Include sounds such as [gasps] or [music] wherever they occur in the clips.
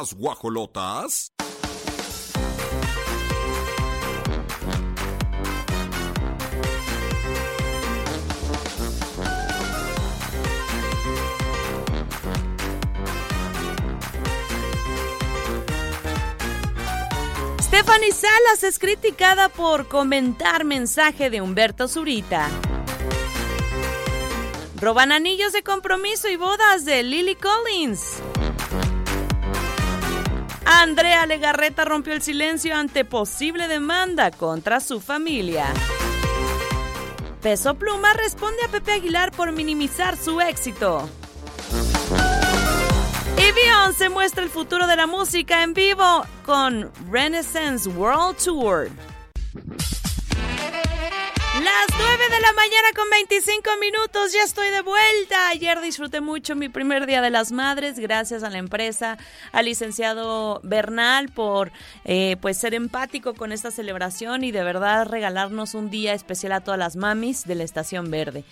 Guajolotas. Stephanie Salas es criticada por comentar mensaje de Humberto Zurita. Roban anillos de compromiso y bodas de Lily Collins. Andrea Legarreta rompió el silencio ante posible demanda contra su familia. Peso Pluma responde a Pepe Aguilar por minimizar su éxito. Y Beyoncé muestra el futuro de la música en vivo con Renaissance World Tour. Las 9 de la mañana con 25 minutos, ya estoy de vuelta. Ayer disfruté mucho mi primer día de las madres, gracias a la empresa, al licenciado Bernal por eh, pues ser empático con esta celebración y de verdad regalarnos un día especial a todas las mamis de la Estación Verde.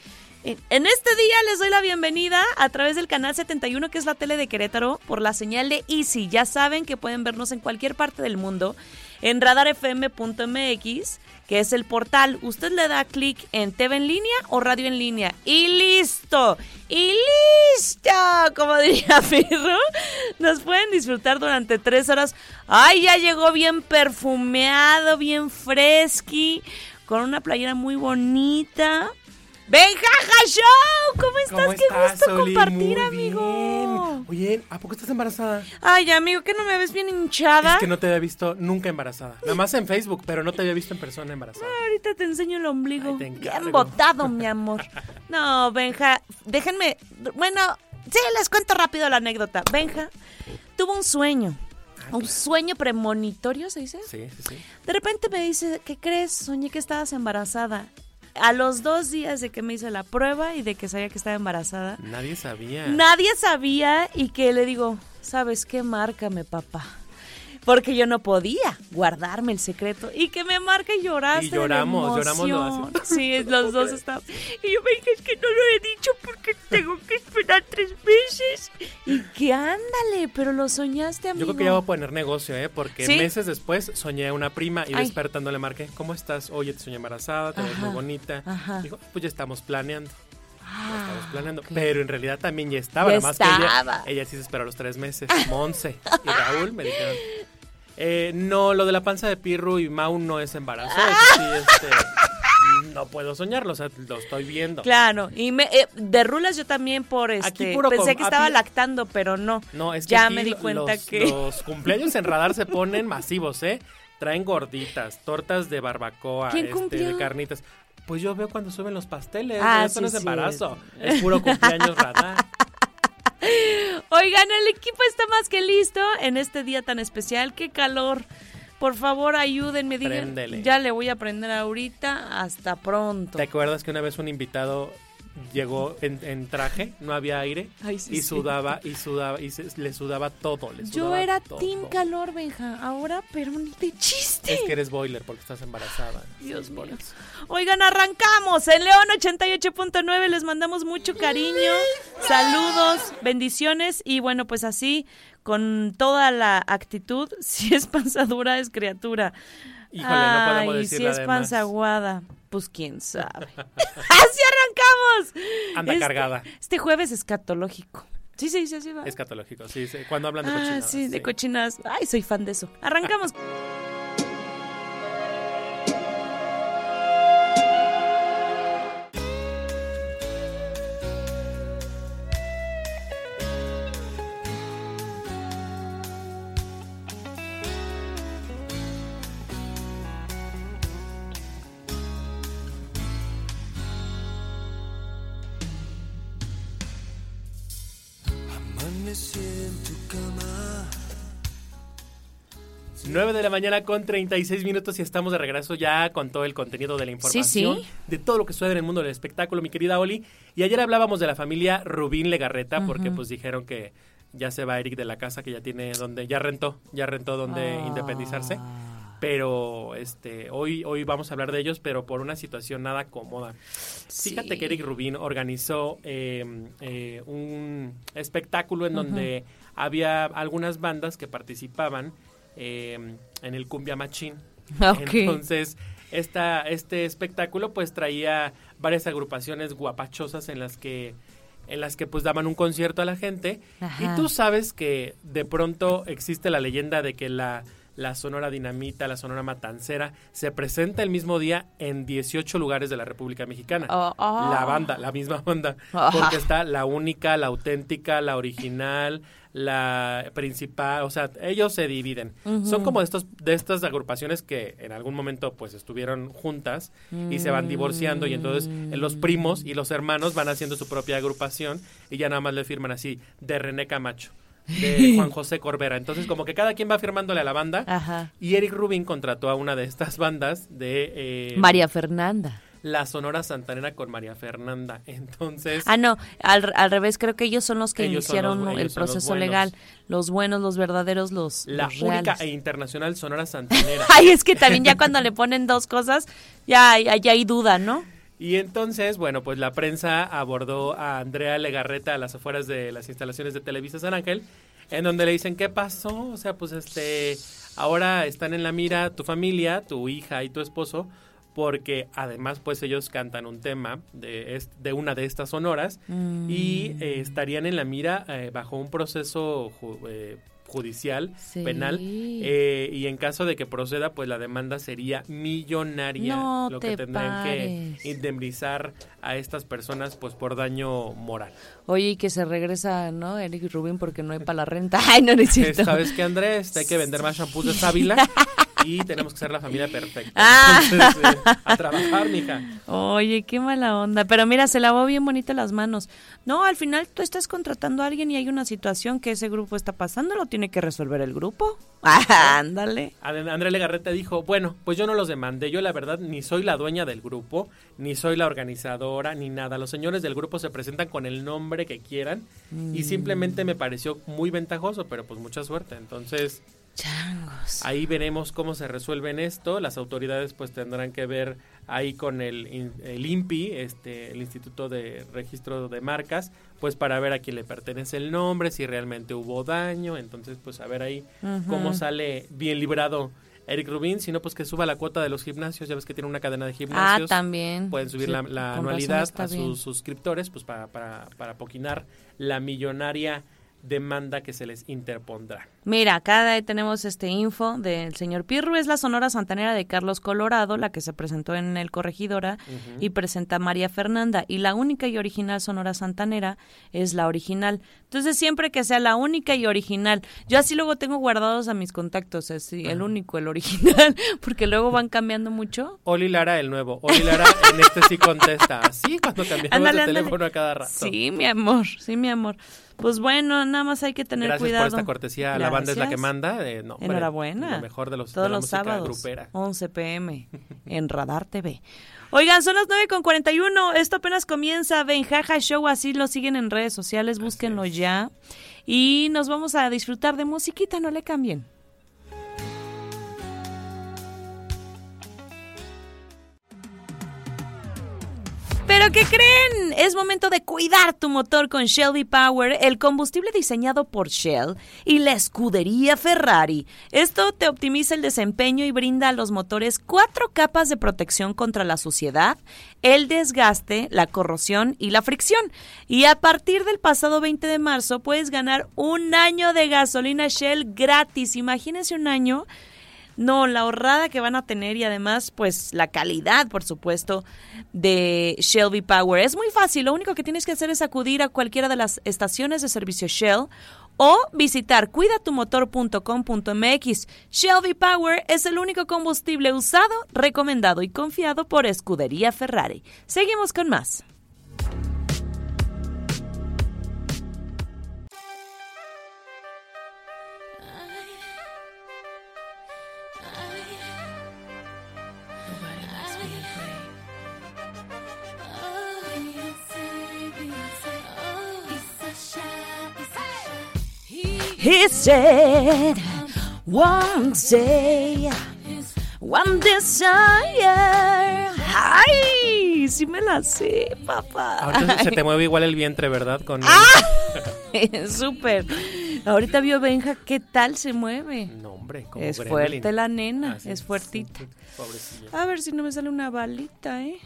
En este día les doy la bienvenida a través del canal 71, que es la tele de Querétaro, por la señal de Easy. Ya saben que pueden vernos en cualquier parte del mundo en radarfm.mx, que es el portal. Usted le da clic en TV en línea o radio en línea y listo. Y listo, como diría [laughs] Pirro. Nos pueden disfrutar durante tres horas. Ay, ya llegó bien perfumeado, bien fresqui, con una playera muy bonita. Benjaja Show, ¿cómo estás? Qué gusto compartir, amigo. Oye, ¿a poco estás embarazada? Ay, amigo, ¿que no me ves bien hinchada? Es que no te había visto nunca embarazada. Nada más en Facebook, pero no te había visto en persona embarazada. ahorita te enseño el ombligo. Ay, bien botado, mi [laughs] amor. No, Benja, déjenme. Bueno, sí, les cuento rápido la anécdota. Benja tuvo un sueño. Ah, un sueño premonitorio, ¿se dice? Sí, sí, sí. De repente me dice, ¿qué crees? Soñé que estabas embarazada a los dos días de que me hice la prueba y de que sabía que estaba embarazada. Nadie sabía. Nadie sabía y que le digo, ¿sabes qué? Márcame, papá. Porque yo no podía guardarme el secreto. Y que me marca y lloraste. Y lloramos, lloramos [laughs] los Sí, los dos estaban. Y yo me dije, es que no lo he dicho porque tengo que esperar tres meses. Y que ándale, pero lo soñaste, amigo. Yo creo que ya voy a poner negocio, ¿eh? Porque meses después soñé a una prima y despertando le marqué, ¿cómo estás? Oye, te soñé embarazada, te ves muy bonita. Dijo, pues ya estamos planeando. Ah, estamos planeando. Pero en realidad también ya estaba. Ya nada más estaba. que ella, ella sí se esperó los tres meses. [laughs] Monse y Raúl me dijeron, eh, no, lo de la panza de Pirru y Mau no es embarazo. sí, este, no puedo soñarlo, o sea, lo estoy viendo. Claro, y me, eh, de rulas yo también por este, pensé que estaba lactando, pero no. No, es que ya me di cuenta que los cumpleaños en radar se ponen masivos, ¿eh? Traen gorditas, tortas de barbacoa, este, de carnitas. Pues yo veo cuando suben los pasteles, ah, eso no es embarazo, es puro cumpleaños radar. [laughs] Oigan, el equipo está más que listo en este día tan especial. ¡Qué calor! Por favor, ayúdenme. Digan, ya le voy a aprender ahorita. Hasta pronto. ¿Te acuerdas que una vez un invitado llegó en, traje, no había aire y sudaba y sudaba y le sudaba todo. Yo era team calor, Benja, ahora pero de chiste. Es que eres boiler porque estás embarazada. Dios mío. Oigan, arrancamos en León 88.9, les mandamos mucho cariño, saludos, bendiciones y bueno, pues así con toda la actitud, [laughs] si es panza dura es criatura. Híjole, no podemos decir si es panza aguada pues quién sabe. [laughs] ¡Así arrancamos! Anda este, cargada. Este jueves escatológico. Sí, sí, sí, sí. Va. Escatológico, sí, sí. Cuando hablan de ah, cochinadas. Sí, de cochinadas. Ay, soy fan de eso. Arrancamos. [laughs] 9 de la mañana con 36 minutos y estamos de regreso ya con todo el contenido de la información, de todo lo que sucede en el mundo del espectáculo, mi querida Oli. Y ayer hablábamos de la familia Rubín Legarreta porque pues dijeron que ya se va Eric de la casa que ya tiene donde ya rentó, ya rentó donde independizarse. pero este hoy hoy vamos a hablar de ellos pero por una situación nada cómoda. Fíjate que Eric Rubin organizó em, eh, un espectáculo en donde había algunas bandas que participaban em, en el cumbia machín [laughs] entonces esta, este espectáculo pues traía varias agrupaciones guapachosas en las que en las que pues daban un concierto a la gente y tú sabes que de pronto existe la leyenda de que la la Sonora Dinamita, la Sonora Matancera, se presenta el mismo día en 18 lugares de la República Mexicana. Oh, oh. La banda, la misma banda, oh. [laughs] porque está la única, la auténtica, la original, la principal, o sea, ellos se dividen. Son como de estos de estas agrupaciones que en algún momento pues estuvieron juntas y se van divorciando y entonces los primos y los hermanos van haciendo su propia agrupación y ya nada más le firman así de René Camacho de [laughs] Juan José Corbera. Entonces, como que cada quien va firmándole a la banda. Y Eric Rubin contrató a una de estas bandas de... Eh, María Fernanda. La Sonora Santanera con María Fernanda. [laughs] Entonces. Ah, no, al, revés, creo que ellos son los que iniciaron el proceso legal. Los buenos, los verdaderos, los. La única e internacional Sonora [laughs] Santanera. Ay, es que también ya cuando le ponen dos cosas, ya, ya hay duda, ¿no? Y entonces, bueno, pues la prensa abordó a Andrea Legarreta a las afueras de las instalaciones de Televisa San Ángel, en donde le dicen, ¿qué pasó? O sea, pues este, ahora están en la mira tu familia, tu hija y tu esposo, porque además pues ellos cantan un tema de, de una de estas sonoras y mm. eh, estarían en la mira eh, bajo un proceso eh, judicial, penal, eh, y en caso de que proceda, pues la demanda sería millonaria, lo que tendrán que indemnizar a estas personas pues por daño moral. Oye, y que se regresa, ¿no? Eric Rubin porque no hay para la renta. [laughs] Ay, no necesito. ¿Sabes qué, Andrés? Hay que vender más shampoos de sábila [laughs] y tenemos que ser la familia perfecta. [laughs] Ah. Entonces, eh, a trabajar, mija. Oye, qué mala onda. Pero mira, se lavó bien bonito las manos. No, al final tú estás contratando a alguien y hay una situación que ese grupo está pasando, lo tiene que resolver el grupo. [laughs] ándale. André Legarreta dijo, bueno, pues yo no los demandé. Yo la verdad ni soy la dueña del grupo, ni soy la organizadora, ni nada. Los señores del grupo se presentan con el nombre que quieran y mm. simplemente me pareció muy ventajoso, pero pues mucha suerte. Entonces... Changos. Ahí veremos cómo se resuelve en esto. Las autoridades pues tendrán que ver ahí con el, el INPI, este, el Instituto de Registro de Marcas, pues para ver a quién le pertenece el nombre, si realmente hubo daño. Entonces pues a ver ahí cómo sale bien librado Eric Rubin, sino pues que suba la cuota de los gimnasios, ya ves que tiene una cadena de gimnasios. Ah, también. Pueden subir la, anualidad a sus suscriptores, pues para, para, para poquinar la millonaria demanda que se les interpondrá. Mira, acá tenemos este info del señor Pirru, es la Sonora Santanera de Carlos Colorado, la que se presentó en el Corregidora y presenta María Fernanda y la única y original Sonora Santanera es la original. Entonces, siempre que sea la única y original, yo así luego tengo guardados a mis contactos, así, el único, el original, [laughs] porque luego van cambiando mucho. Oli Lara, el nuevo. Oli Lara en este sí contesta, así cuando cambiamos de teléfono a cada rato. Sí, mi amor, sí, mi amor. Pues bueno, nada más hay que tener cuidado. Gracias por esta cortesía. La banda es la que manda. Eh, Enhorabuena. Lo mejor de los Todos los sábados, 11 pm, en Radar TV. Oigan, son las 9 con 41. Esto apenas comienza. Benjaja Show, así lo siguen en redes sociales. Búsquenlo ya. Y nos vamos a disfrutar de musiquita. No le cambien. ¿Pero qué creen? Es momento de cuidar tu motor con Shelby Power, el combustible diseñado por Shell y la escudería Ferrari. Esto te optimiza el desempeño y brinda a los motores cuatro capas de protección contra la suciedad, el desgaste, la corrosión y la fricción. Y a partir del pasado 20 de marzo puedes ganar un año de gasolina Shell gratis. Imagínense un año no, la ahorrada que van a tener y además, pues la calidad, por supuesto, de Shelby Power. Es muy fácil, lo único que tienes que hacer es acudir a cualquiera de las estaciones de servicio Shell o visitar cuidatumotor.com.mx. Shelby Power es el único combustible usado, recomendado y confiado por Escudería Ferrari. Seguimos con más. He said one day One Desire. ¡Ay! Sí me la sé, papá. Ahora se te mueve igual el vientre, ¿verdad? Con ¡Ah! [laughs] Súper. Ahorita vio Benja, ¿qué tal se mueve? No, hombre, como Es fuerte la nena, es fuertita. A ver si no me sale una balita, ¿eh?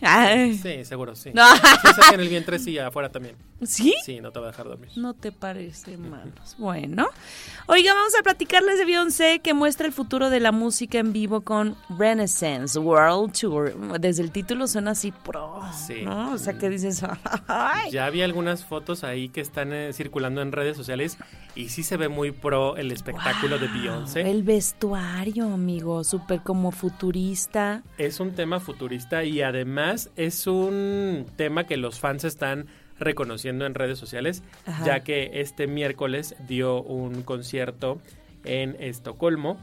Sí, seguro, sí. No. Sí, en el vientre, sí, afuera también. ¿Sí? Sí, no te va a dejar dormir. No te parece, manos. Bueno. Oiga, vamos a platicarles de Beyoncé que muestra el futuro de la música en vivo con Renaissance World Tour. Desde el título suena así pro. Sí. ¿no? O sea, que dices... [laughs] Ya había algunas fotos ahí que están eh, circulando en redes sociales y sí se ve muy pro el espectáculo de Beyoncé. El vestuario, amigo, súper como futurista. Es un tema futurista y además es un tema que los fans están reconociendo en redes sociales, ya que este miércoles dio un concierto en Estocolmo.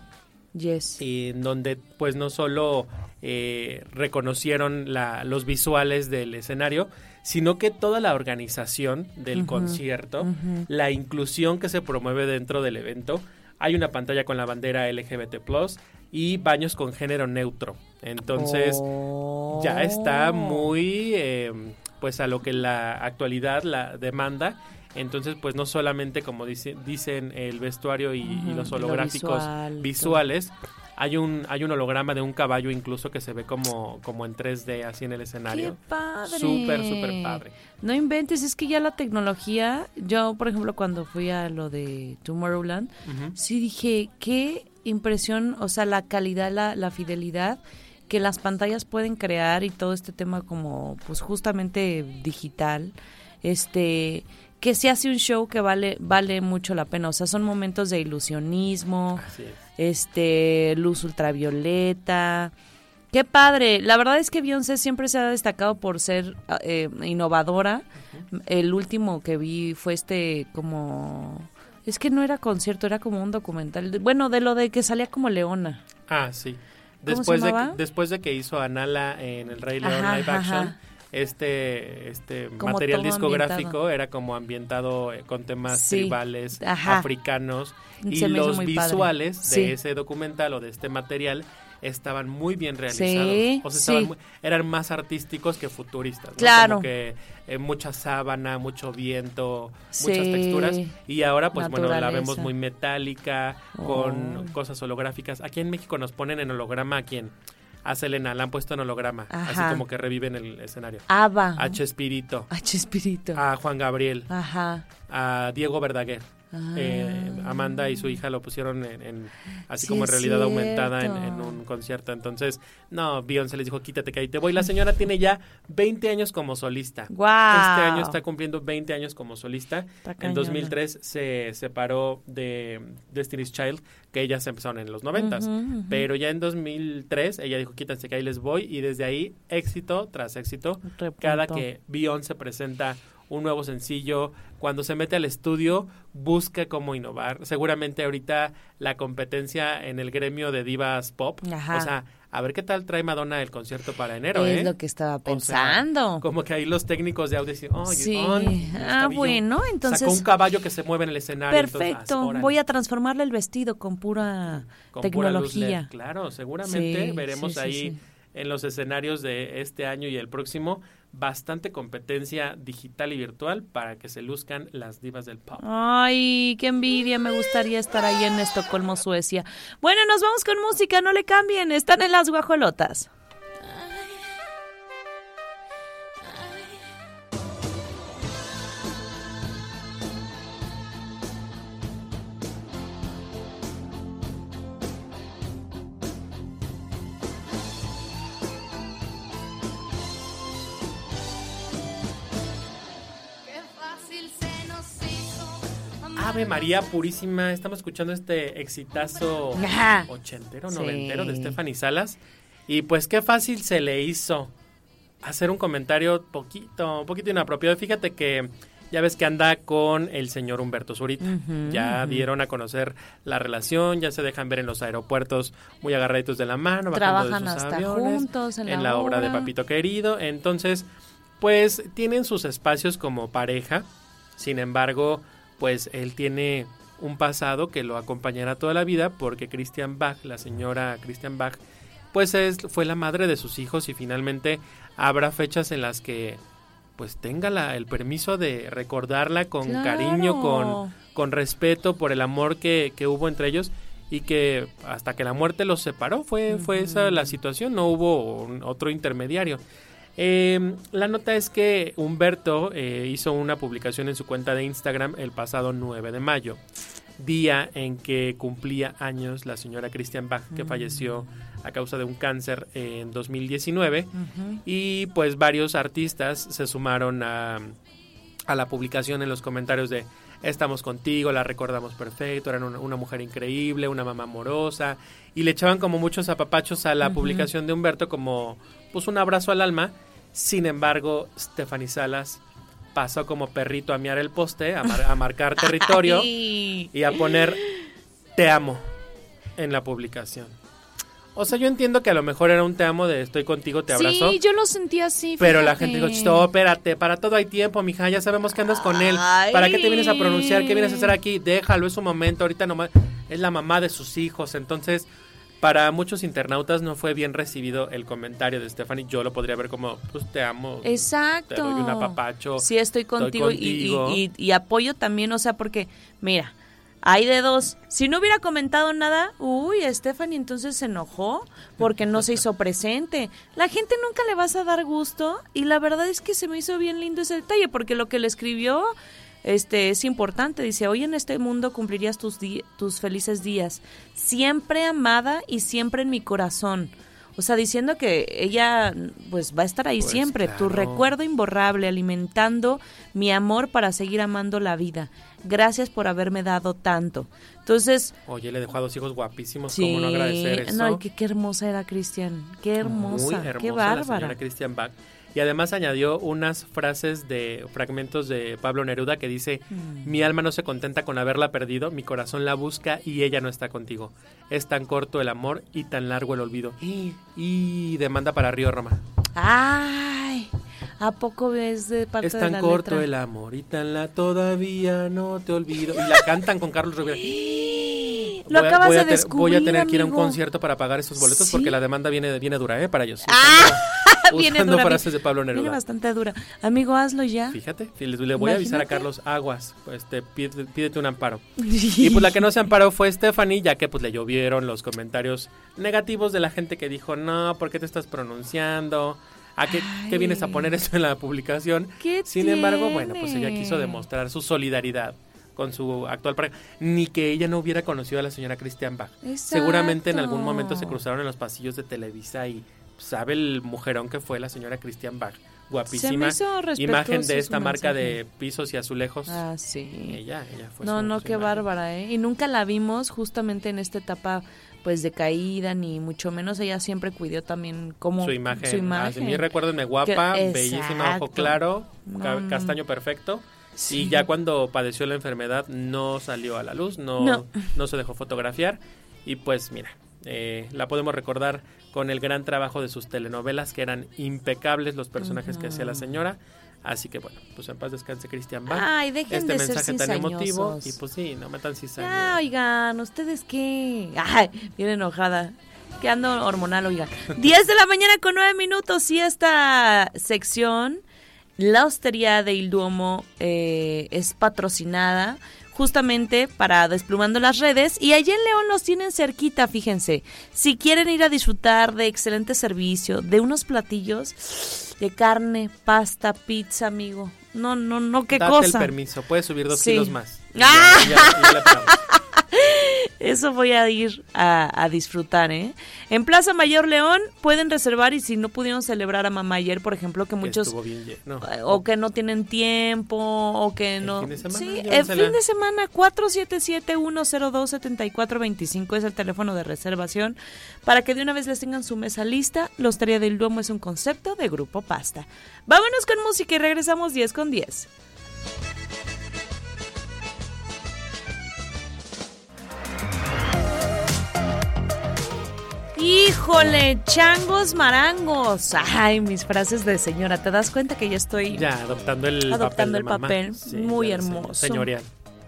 Yes. Y donde pues no solo eh, reconocieron la, los visuales del escenario, sino que toda la organización del concierto, la inclusión que se promueve dentro del evento, hay una pantalla con la bandera LGBT y baños con género neutro. Entonces ya está oh. muy eh, pues a lo que la actualidad la demanda. Entonces, pues no solamente como dice, dicen el vestuario y, los holográficos visuales, hay un hay un holograma de un caballo incluso que se ve como como en 3D así en el escenario. ¡Qué padre! Súper, súper padre. No inventes, es que ya la tecnología, yo por ejemplo cuando fui a lo de Tomorrowland, sí dije, qué impresión, o sea, la calidad, la, la fidelidad que las pantallas pueden crear y todo este tema como pues justamente digital, este que se hace un show que vale vale mucho la pena, o sea, son momentos de ilusionismo, este luz ultravioleta. Qué padre. La verdad es que Beyoncé siempre se ha destacado por ser eh, innovadora. El último que vi fue este como es que no era concierto, era como un documental. Bueno, de lo de que salía como leona. Ah, sí. Después de, después de que hizo Anala en el Rey León Live Action, este, este material discográfico era como ambientado eh, con temas tribales, africanos, y los visuales de ese documental o de este material estaban muy bien realizados. o sea, eran más artísticos que futuristas. Claro. Como que eh, mucha sábana, mucho viento, muchas texturas. Y ahora, pues bueno, la vemos muy metálica, con oh. cosas holográficas. Aquí en México nos ponen en holograma a quién? A Selena, la han puesto en holograma, así como que reviven el escenario. Ava. A Chespirito. A Chespirito. A Juan Gabriel. Ajá. A Diego Verdaguer. Eh. Amanda y su hija lo pusieron en, así como en realidad aumentada en, un concierto. Entonces, no, Beyoncé les dijo, quítate que ahí te voy. La señora tiene ya 20 años como solista. Este año está cumpliendo 20 años como solista. En 2003 se separó de Destiny's Child, que ellas empezaron en los 90 Pero ya en 2003 ella dijo, quítate que ahí les voy. Y desde ahí, éxito tras éxito, cada que Beyoncé presenta un nuevo sencillo, cuando se mete al estudio busca cómo innovar. Seguramente ahorita la competencia en el gremio de divas pop, o sea, a ver qué tal trae Madonna el concierto para enero. Es ¿eh? lo que estaba pensando. como que ahí los técnicos de audio dicen, oh, sí. ah, bueno, entonces. Sacó un caballo que se mueve en el escenario. Perfecto, voy a transformarle el vestido con pura tecnología. claro, seguramente veremos ahí en los escenarios de este año y el próximo bastante competencia digital y virtual para que se luzcan las divas del pop. Ay, qué envidia, me gustaría estar ahí en Estocolmo, Suecia. Bueno, nos vamos con música, no le cambien, están en las guajolotas. Ave María Purísima, estamos escuchando este exitazo ochentero, noventero de Stephanie Salas. Y pues qué fácil se le hizo hacer un comentario poquito, un poquito inapropiado. Fíjate que ya ves que anda con el señor Humberto Zurita. ya dieron a conocer la relación, ya se dejan ver en los aeropuertos muy agarraditos de la mano, Trabajan de sus hasta aviones, juntos en, la, obra de Papito Querido. Entonces, pues tienen sus espacios como pareja. Sin embargo, pues él tiene un pasado que lo acompañará toda la vida porque Christian Bach, la señora Christian Bach, pues es, fue la madre de sus hijos y finalmente habrá fechas en las que pues tenga la, el permiso de recordarla con cariño, con, con respeto por el amor que, que hubo entre ellos y que hasta que la muerte los separó fue, fue esa la situación, no hubo otro intermediario. Em, la nota es que Humberto eh, hizo una publicación en su cuenta de Instagram el pasado 9 de mayo, día en que cumplía años la señora Christian Bach, que falleció a causa de un cáncer en 2019. Y pues varios artistas se sumaron a, a la publicación en los comentarios de estamos contigo, la recordamos perfecto, era una, mujer increíble, una mamá amorosa, y le echaban como muchos apapachos a la publicación de Humberto como pues un abrazo al alma. Sin embargo, Stephanie Salas pasó como perrito a miar el poste, a, a marcar [laughs] territorio y a poner te amo en la publicación. O sea, yo entiendo que a lo mejor era un te amo de estoy contigo, te abrazo. Sí, yo lo sentí así. Pero la gente dijo, Chisto, espérate, para todo hay tiempo, mija, ya sabemos que andas con él. ¿Para qué te vienes a pronunciar? ¿Qué vienes a hacer aquí? Déjalo, es un momento, ahorita nomás es la mamá de sus hijos. Entonces, para muchos internautas no fue bien recibido el comentario de Stephanie. Yo lo podría ver como, pues te amo. Exacto. Te doy un apapacho. Sí, estoy contigo, Y, y apoyo también, o sea, porque, mira, hay de dos. Si no hubiera comentado nada, uy, Stephanie entonces se enojó porque no se hizo presente. La gente nunca le vas a dar gusto y la verdad es que se me hizo bien lindo ese detalle porque lo que le escribió este es importante. Dice, hoy en este mundo cumplirías tus, tus felices días, siempre amada y siempre en mi corazón. O sea, diciendo que ella pues va a estar ahí pues siempre, tu recuerdo imborrable, alimentando mi amor para seguir amando la vida. Gracias por haberme dado tanto. Entonces... Oye, le dejó a dos hijos guapísimos, ¿cómo no agradecer eso? No, qué, qué hermosa era Cristian, qué hermosa, qué bárbara. La Cristian Bach. Y además añadió unas frases de fragmentos de Pablo Neruda que dice, mm. mi alma no se contenta con haberla perdido, mi corazón la busca y ella no está contigo. Es tan corto el amor y tan largo el olvido. Y demanda para Río Roma. Ay, ¿a poco ves de parte Es tan corto el amor y tan la todavía no te olvido. Y la cantan con Carlos Rivera. [gasps] Lo acabas de descubrir, Voy a tener que ir a un concierto para pagar esos boletos porque la demanda viene, viene dura, ¿eh? Para ellos. Ah. [laughs] viene dura. frases de Pablo Neruda. Viene bastante dura. Amigo, hazlo ya. Fíjate, le voy a avisar a Carlos Aguas, pues te pídete un amparo. y pues la que no se amparó fue Stephanie, ya que pues le llovieron los comentarios negativos de la gente que dijo, no, ¿por qué te estás pronunciando? ¿A qué, qué vienes a poner eso en la publicación? Sin embargo, bueno, pues ella quiso demostrar su solidaridad con su actual pareja, ni que ella no hubiera conocido a la señora Christian Bach. Seguramente en algún momento se cruzaron en los pasillos de Televisa y sabe el mujerón que fue la señora Christian Bach. Guapísima imagen de esta marca de pisos y azulejos. Ah, sí. Ella, ella fue No, no, qué bárbara, ¿eh? Y nunca la vimos justamente en esta etapa pues de caída ni mucho menos ella siempre cuidó también como su imagen, su imagen. mí recuérdenme guapa bellísima ojo claro castaño perfecto y ya cuando padeció la enfermedad no salió a la luz no, no. no se dejó fotografiar y pues mira eh, la podemos recordar con el gran trabajo de sus telenovelas, que eran impecables los personajes que hacía la señora. Así que bueno, pues en paz descanse Cristian Bach. Ay, dejen este de mensaje ser tan emotivo. Y pues sí, no metan cizaña. Ah, oigan, ¿ustedes qué? Ay, bien enojada. Que ando hormonal, oigan. [laughs] 10 de la mañana con 9 minutos y esta sección, la hostería de Il Duomo, eh, es patrocinada justamente para Desplumando las Redes. Y allí en León los tienen cerquita, fíjense. Si quieren ir a disfrutar de excelente servicio, de unos platillos de carne, pasta, pizza, amigo. No, no, no, qué Date cosa. el permiso, puedes subir dos kilos más. ¡Ah! [laughs] Eso voy a ir a, disfrutar, ¿eh? En Plaza Mayor León pueden reservar y si no pudieron celebrar a mamá ayer, por ejemplo, que muchos... O que no tienen tiempo, o que no... Fin de semana, sí, el fin de semana, 477-102-7425 es el teléfono de reservación para que de una vez les tengan su mesa lista. La Hostería del Duomo es un concepto de Grupo Pasta. Vámonos con música y regresamos 10 con 10. Híjole, changos marangos. Ay, mis frases de señora. ¿Te das cuenta que ya estoy ya adoptando el adoptando papel, el papel? muy hermoso. Señorial.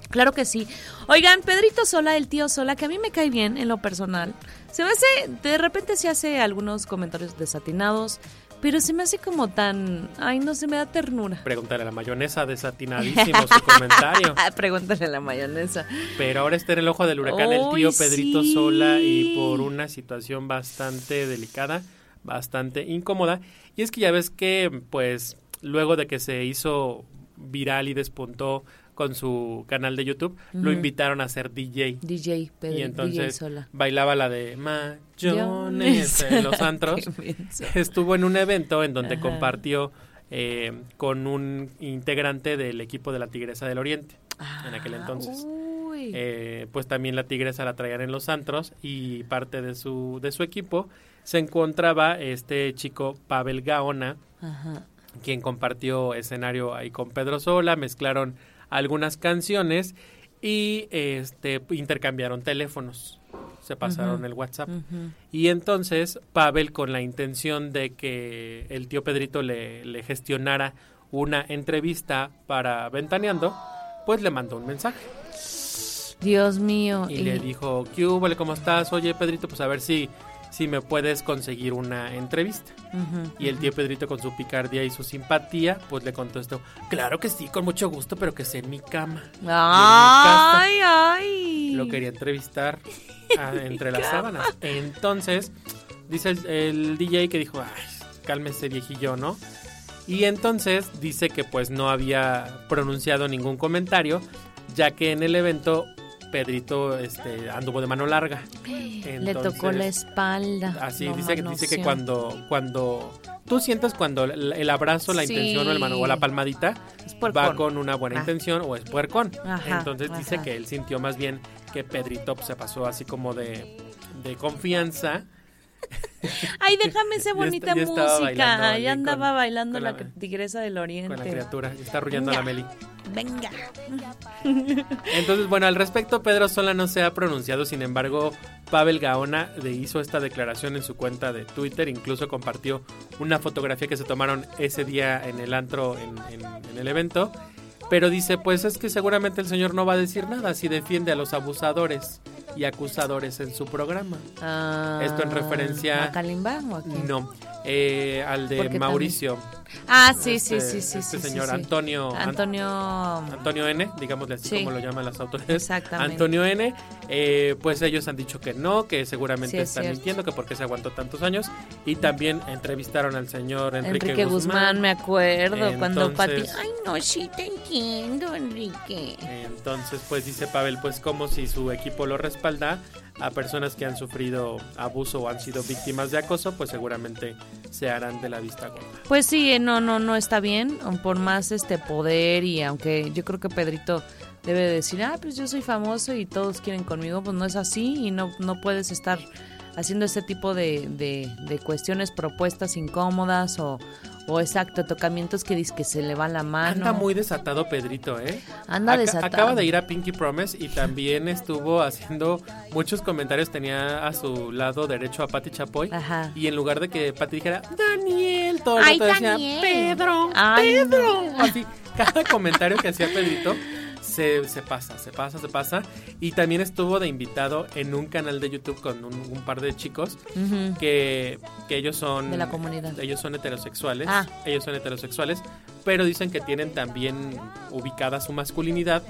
Claro que sí. Oigan, Pedrito Sola, el tío Sola, que a mí me cae bien en lo personal. Se me hace, de repente se hace algunos comentarios desatinados, pero se me hace como tan, ay, no se me da ternura. Pregúntale a la mayonesa, desatinadísimo su comentario. [laughs] Pregúntale a la mayonesa. Pero ahora está en el ojo del huracán el tío Pedrito Sola y por una situación bastante delicada, bastante incómoda. Y es que ya ves que, pues, luego de que se hizo viral y despuntó con su canal de YouTube, lo invitaron a ser DJ. DJ, Pedro, y entonces bailaba la de Mayones en los [laughs] antros. Estuvo en un evento en donde compartió eh, con un integrante del equipo de la Tigresa del Oriente en aquel ah, entonces. Eh, pues también la Tigresa la traían en los antros y parte de su de su equipo se encontraba este chico Pavel Gaona, quien compartió escenario ahí con Pedro Sola, mezclaron algunas canciones y este intercambiaron teléfonos se pasaron el WhatsApp. Y entonces Pavel, con la intención de que el tío Pedrito le, le, gestionara una entrevista para Ventaneando, pues le mandó un mensaje. Dios mío. Y, le dijo, ¿qué hubo? ¿Cómo estás? Oye, Pedrito, pues a ver si si me puedes conseguir una entrevista. y el tío Pedrito con su picardía y su simpatía, pues le contestó, claro que sí, con mucho gusto, pero que sea en mi cama. Ay, ay. Lo quería entrevistar ah, [laughs] entre las sábanas. Entonces, dice el, DJ que dijo, ay, cálmese viejillo, ¿no? Y entonces dice que pues no había pronunciado ningún comentario, ya que en el evento Pedrito este, anduvo de mano larga. Le tocó la espalda. Así, dice, dice que cuando, cuando tú sientes cuando el, abrazo, la intención o, el mano, o la palmadita va con una buena ah. intención o es puercón. Entonces dice que él sintió más bien que Pedrito se pasó así como de, de confianza [laughs] Ay, déjame esa bonita música. Ya andaba bailando la, tigresa del oriente. Con la criatura, está arrullando a la Meli. Venga. [laughs] Entonces, bueno, al respecto, Pedro Sola no se ha pronunciado, sin embargo, Pavel Gaona le hizo esta declaración en su cuenta de Twitter, incluso compartió una fotografía que se tomaron ese día en el antro, en el evento, pero dice, pues es que seguramente el señor no va a decir nada si defiende a los abusadores y acusadores en su programa. Ah, Esto en referencia... ¿A Kalimba o No, eh, al de Mauricio. Ah, sí, sí, sí, sí. Este señor sí, Antonio. Antonio. Antonio N, digámosle así como lo llaman las autoridades. Exactamente. Antonio N, eh, pues ellos han dicho que no, que seguramente están mintiendo, que porque se aguantó tantos años. Y también entrevistaron al señor Enrique, Enrique Guzmán. me acuerdo, cuando Pati. Ay, no, sí te entiendo, Enrique. Entonces, pues dice Pavel, pues como si su equipo lo respalda a personas que han sufrido abuso o han sido víctimas de acoso, pues seguramente se harán de la vista gorda. Pues sí, no, no, no está bien, por más este poder y aunque yo creo que Pedrito debe decir, ah, pues yo soy famoso y todos quieren conmigo, pues no es así y no, no puedes estar haciendo este tipo de, de cuestiones, propuestas incómodas o, o exacto, tocamientos que dice que se le va la mano. Anda muy desatado Pedrito, ¿eh? Anda desatado. Acaba de ir a Pinky Promise y también estuvo haciendo muchos comentarios. Tenía a su lado derecho a Patti Chapoy. Ajá. Y en lugar de que Patti dijera, Daniel, todo el decía, Pedro, Pedro. Así, cada comentario que hacía Pedrito se, se, pasa, se pasa, se pasa. Y también estuvo de invitado en un canal de YouTube con un, par de chicos que, que, ellos son... De la comunidad. Ellos son heterosexuales. Ah. Ellos son heterosexuales, pero dicen que tienen también ubicada su masculinidad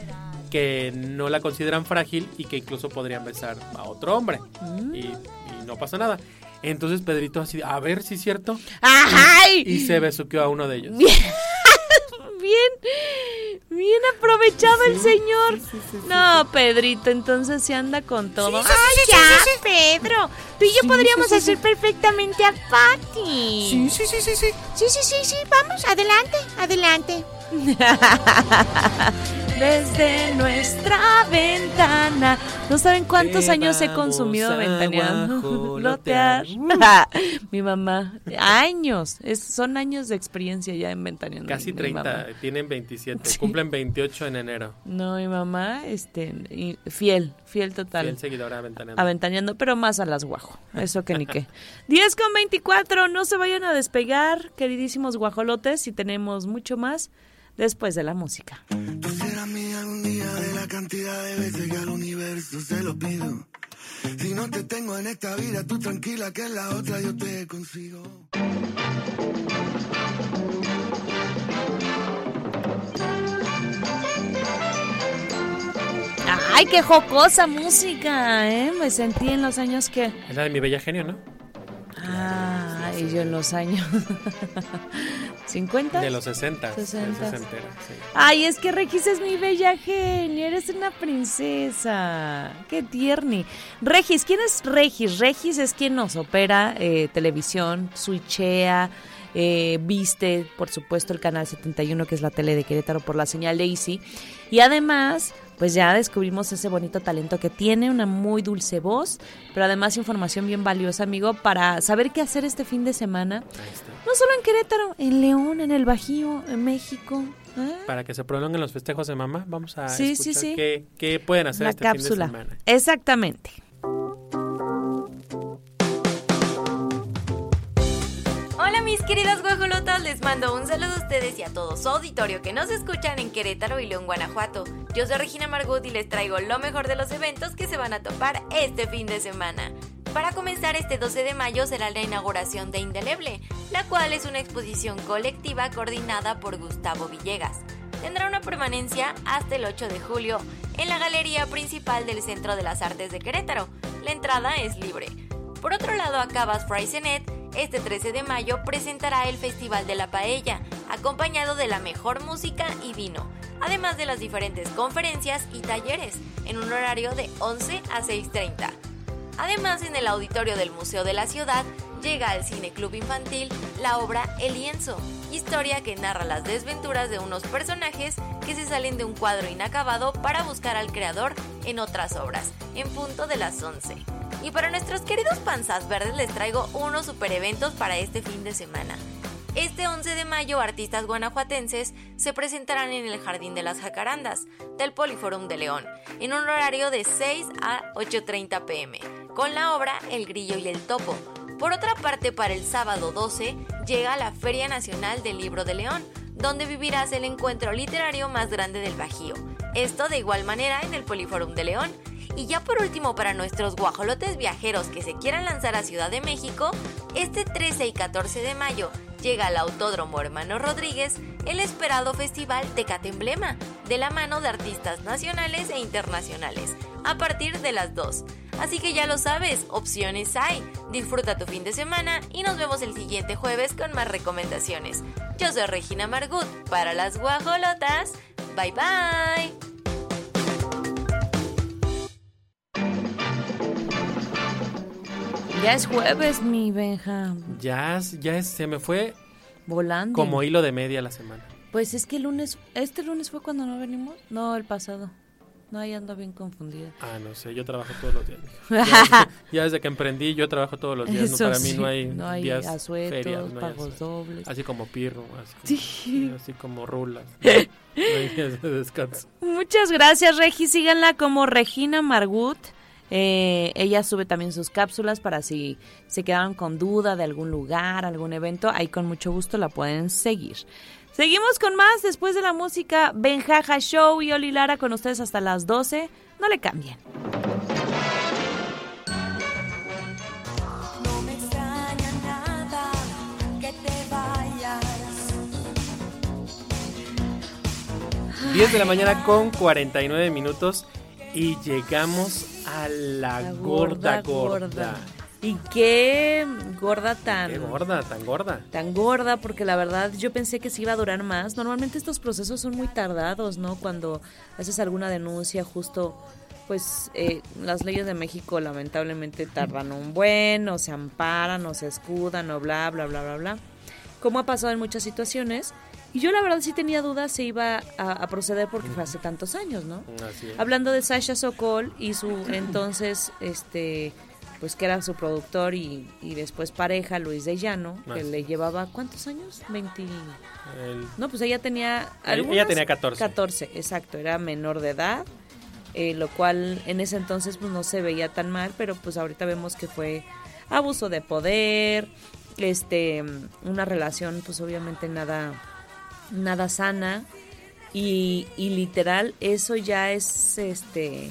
que no la consideran frágil y que incluso podrían besar a otro hombre. Mm. Y, no pasa nada. Entonces Pedrito así, a ver si es cierto. ¡Ay! Y, se besuqueó a uno de ellos. [laughs] Bien. Bien. Aprovechado el señor. no, Pedrito, entonces se anda con todo. ¡Ay, ya, Pedro! Tú y yo podríamos hacer perfectamente a Patty. Sí, sí, sí, sí, sí. Sí, sí, sí, sí. Vamos, adelante, adelante. [laughs] Desde nuestra ventana. No saben cuántos años he consumido ventaneando. [laughs] Lotear. [laughs] mi mamá. Años. son años de experiencia ya en ventaneando. Casi 30. Tienen 27. Cumplen 28 en enero. No, mi mamá, este, fiel, fiel total. Fiel seguidora aventaneando. Aventaneando, pero más a las guajo. Eso que ni qué. [laughs] 10 con 24. No se vayan a despegar, queridísimos guajolotes. Y tenemos mucho más después de la música. serás mía algún día de la cantidad de veces que al universo se lo pido. Si no te tengo en esta vida, tú tranquila que en la otra yo te consigo. Ay, qué jocosa música, ¿eh? Me sentí en los años que... Es la de mi bella genio, ¿no? Ah, y yo en los años... [laughs] ¿50? De los 60. 60. Ay, es que Regis es mi bella genio, eres una princesa. Qué tierni. Regis, ¿quién es Regis? Regis es quien nos opera eh, televisión, switchea, eh, viste, por supuesto, el canal 71, que es la tele de Querétaro por la señal de Easy. Y además pues ya descubrimos ese bonito talento que tiene, una muy dulce voz, pero además información bien valiosa, amigo, para saber qué hacer este fin de semana. No solo en Querétaro, en León, en el Bajío, en México. ¿eh? Para que se prolonguen los festejos de mamá, vamos a sí, escuchar sí, sí. Qué, qué, pueden hacer este fin de semana. Exactamente. Hola mis queridas guajolotas, les mando un saludo a ustedes y a todo su auditorio que nos escuchan en Querétaro y León, Guanajuato. Yo soy Regina Margut y les traigo lo mejor de los eventos que se van a topar este fin de semana. Para comenzar, este 12 de mayo será la inauguración de Indeleble, la cual es una exposición colectiva coordinada por Gustavo Villegas. Tendrá una permanencia hasta el 8 de julio en la galería principal del Centro de las Artes de Querétaro. La entrada es libre. Por otro lado, Acabas Fraisenet este 13 de mayo presentará el Festival de la Paella, acompañado de la mejor música y vino, además de las diferentes conferencias y talleres, en un horario de 11 a 6.30. Además, en el auditorio del Museo de la Ciudad llega al Cine Club Infantil la obra El lienzo, historia que narra las desventuras de unos personajes que se salen de un cuadro inacabado para buscar al creador en otras obras, en punto de las 11. Y para nuestros queridos panzas verdes les traigo unos super eventos para este fin de semana. Este 11 de mayo, artistas guanajuatenses se presentarán en el Jardín de las Jacarandas del Poliforum de León, en un horario de 6 a 8.30 pm, con la obra El Grillo y el Topo. Por otra parte, para el sábado 12 llega la Feria Nacional del Libro de León, donde vivirás el encuentro literario más grande del Bajío. Esto de igual manera en el Poliforum de León y ya por último, para nuestros guajolotes viajeros que se quieran lanzar a Ciudad de México, este 13 y 14 de mayo llega al Autódromo Hermano Rodríguez el esperado festival Tecate Emblema, de la mano de artistas nacionales e internacionales, a partir de las 2. Así que ya lo sabes, opciones hay. Disfruta tu fin de semana y nos vemos el siguiente jueves con más recomendaciones. Yo soy Regina Margut para las guajolotas. Bye bye. Ya es jueves, mi Benja. Ya, ya se me fue volando. Como hilo de media la semana. Pues es que el lunes, ¿este lunes fue cuando no venimos? No, el pasado. No, ahí ando bien confundida. Ah, no sé, yo trabajo todos los días. [laughs] Ya, desde que emprendí, yo trabajo todos los días. para mí no hay, no hay días asuetos, ferias, pagos dobles. Así como pirro, así, sí. así como rulas. [laughs] no hay días de descanso. Muchas gracias, Regi. Síganla como Regina Margut. Eh, ella sube también sus cápsulas para si se quedan con duda de algún lugar, algún evento, ahí con mucho gusto la pueden seguir. Seguimos con más después de la música Benjaja Show y Oli Lara con ustedes hasta las 12. No le cambien. No me extraña nada que te vayas. 10 de la mañana con 49 minutos y llegamos a la, gorda, gorda, Y qué gorda tan... Qué gorda, tan gorda. Tan gorda, porque la verdad yo pensé que se iba a durar más. Normalmente estos procesos son muy tardados, ¿no? Cuando haces alguna denuncia, justo, pues eh, las leyes de México lamentablemente tardan un buen, o se amparan, o se escudan, o bla, bla, bla, bla, bla. Como ha pasado en muchas situaciones. Y yo la verdad sí tenía dudas si iba a, proceder porque fue hace tantos años, ¿no? Hablando de Sasha Sokol y su entonces, este, pues que era su productor y, después pareja, Luis de Llano, que le llevaba, ¿cuántos años? 20... No, pues ella tenía... Ella tenía 14. 14, exacto, era menor de edad, eh, lo cual en ese entonces pues no se veía tan mal, pero pues ahorita vemos que fue abuso de poder, este, una relación pues obviamente nada nada sana. y, y literal eso ya es este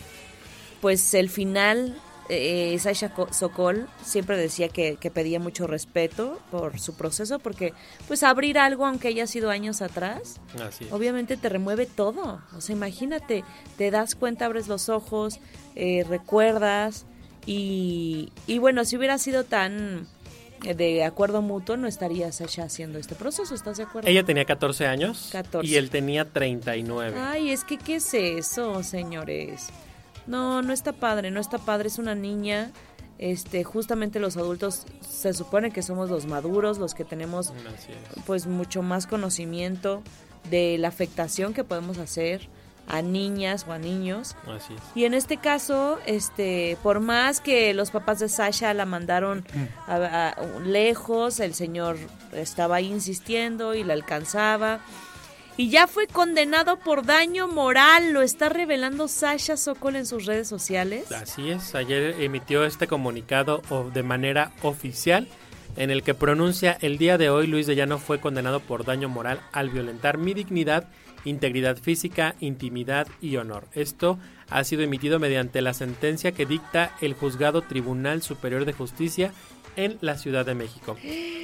pues el final eh, Sasha Sokol siempre decía que, que, pedía mucho respeto por su proceso porque pues abrir algo aunque haya sido años atrás obviamente te remueve todo o sea imagínate te das cuenta abres los ojos eh, recuerdas y, y bueno si hubiera sido tan de acuerdo mutuo no estaría Sasha haciendo este proceso, ¿estás de acuerdo? Ella tenía 14 años 14. y él tenía 39. Ay, es que ¿qué es eso, señores? No, no está padre, no está padre, es una niña. Este, justamente los adultos se supone que somos los maduros, los que tenemos pues mucho más conocimiento de la afectación que podemos hacer a niñas o a niños. Así es. Y en este caso, este, por más que los papás de Sasha la mandaron a, a, lejos, el señor estaba ahí insistiendo y la alcanzaba y ya fue condenado por daño moral, lo está revelando Sasha Sokol en sus redes sociales. Así es, ayer emitió este comunicado de manera oficial en el que pronuncia el día de hoy Luis de Llano fue condenado por daño moral al violentar mi dignidad, integridad física, intimidad y honor. Esto ha sido emitido mediante la sentencia que dicta el juzgado Tribunal Superior de Justicia en la Ciudad de México.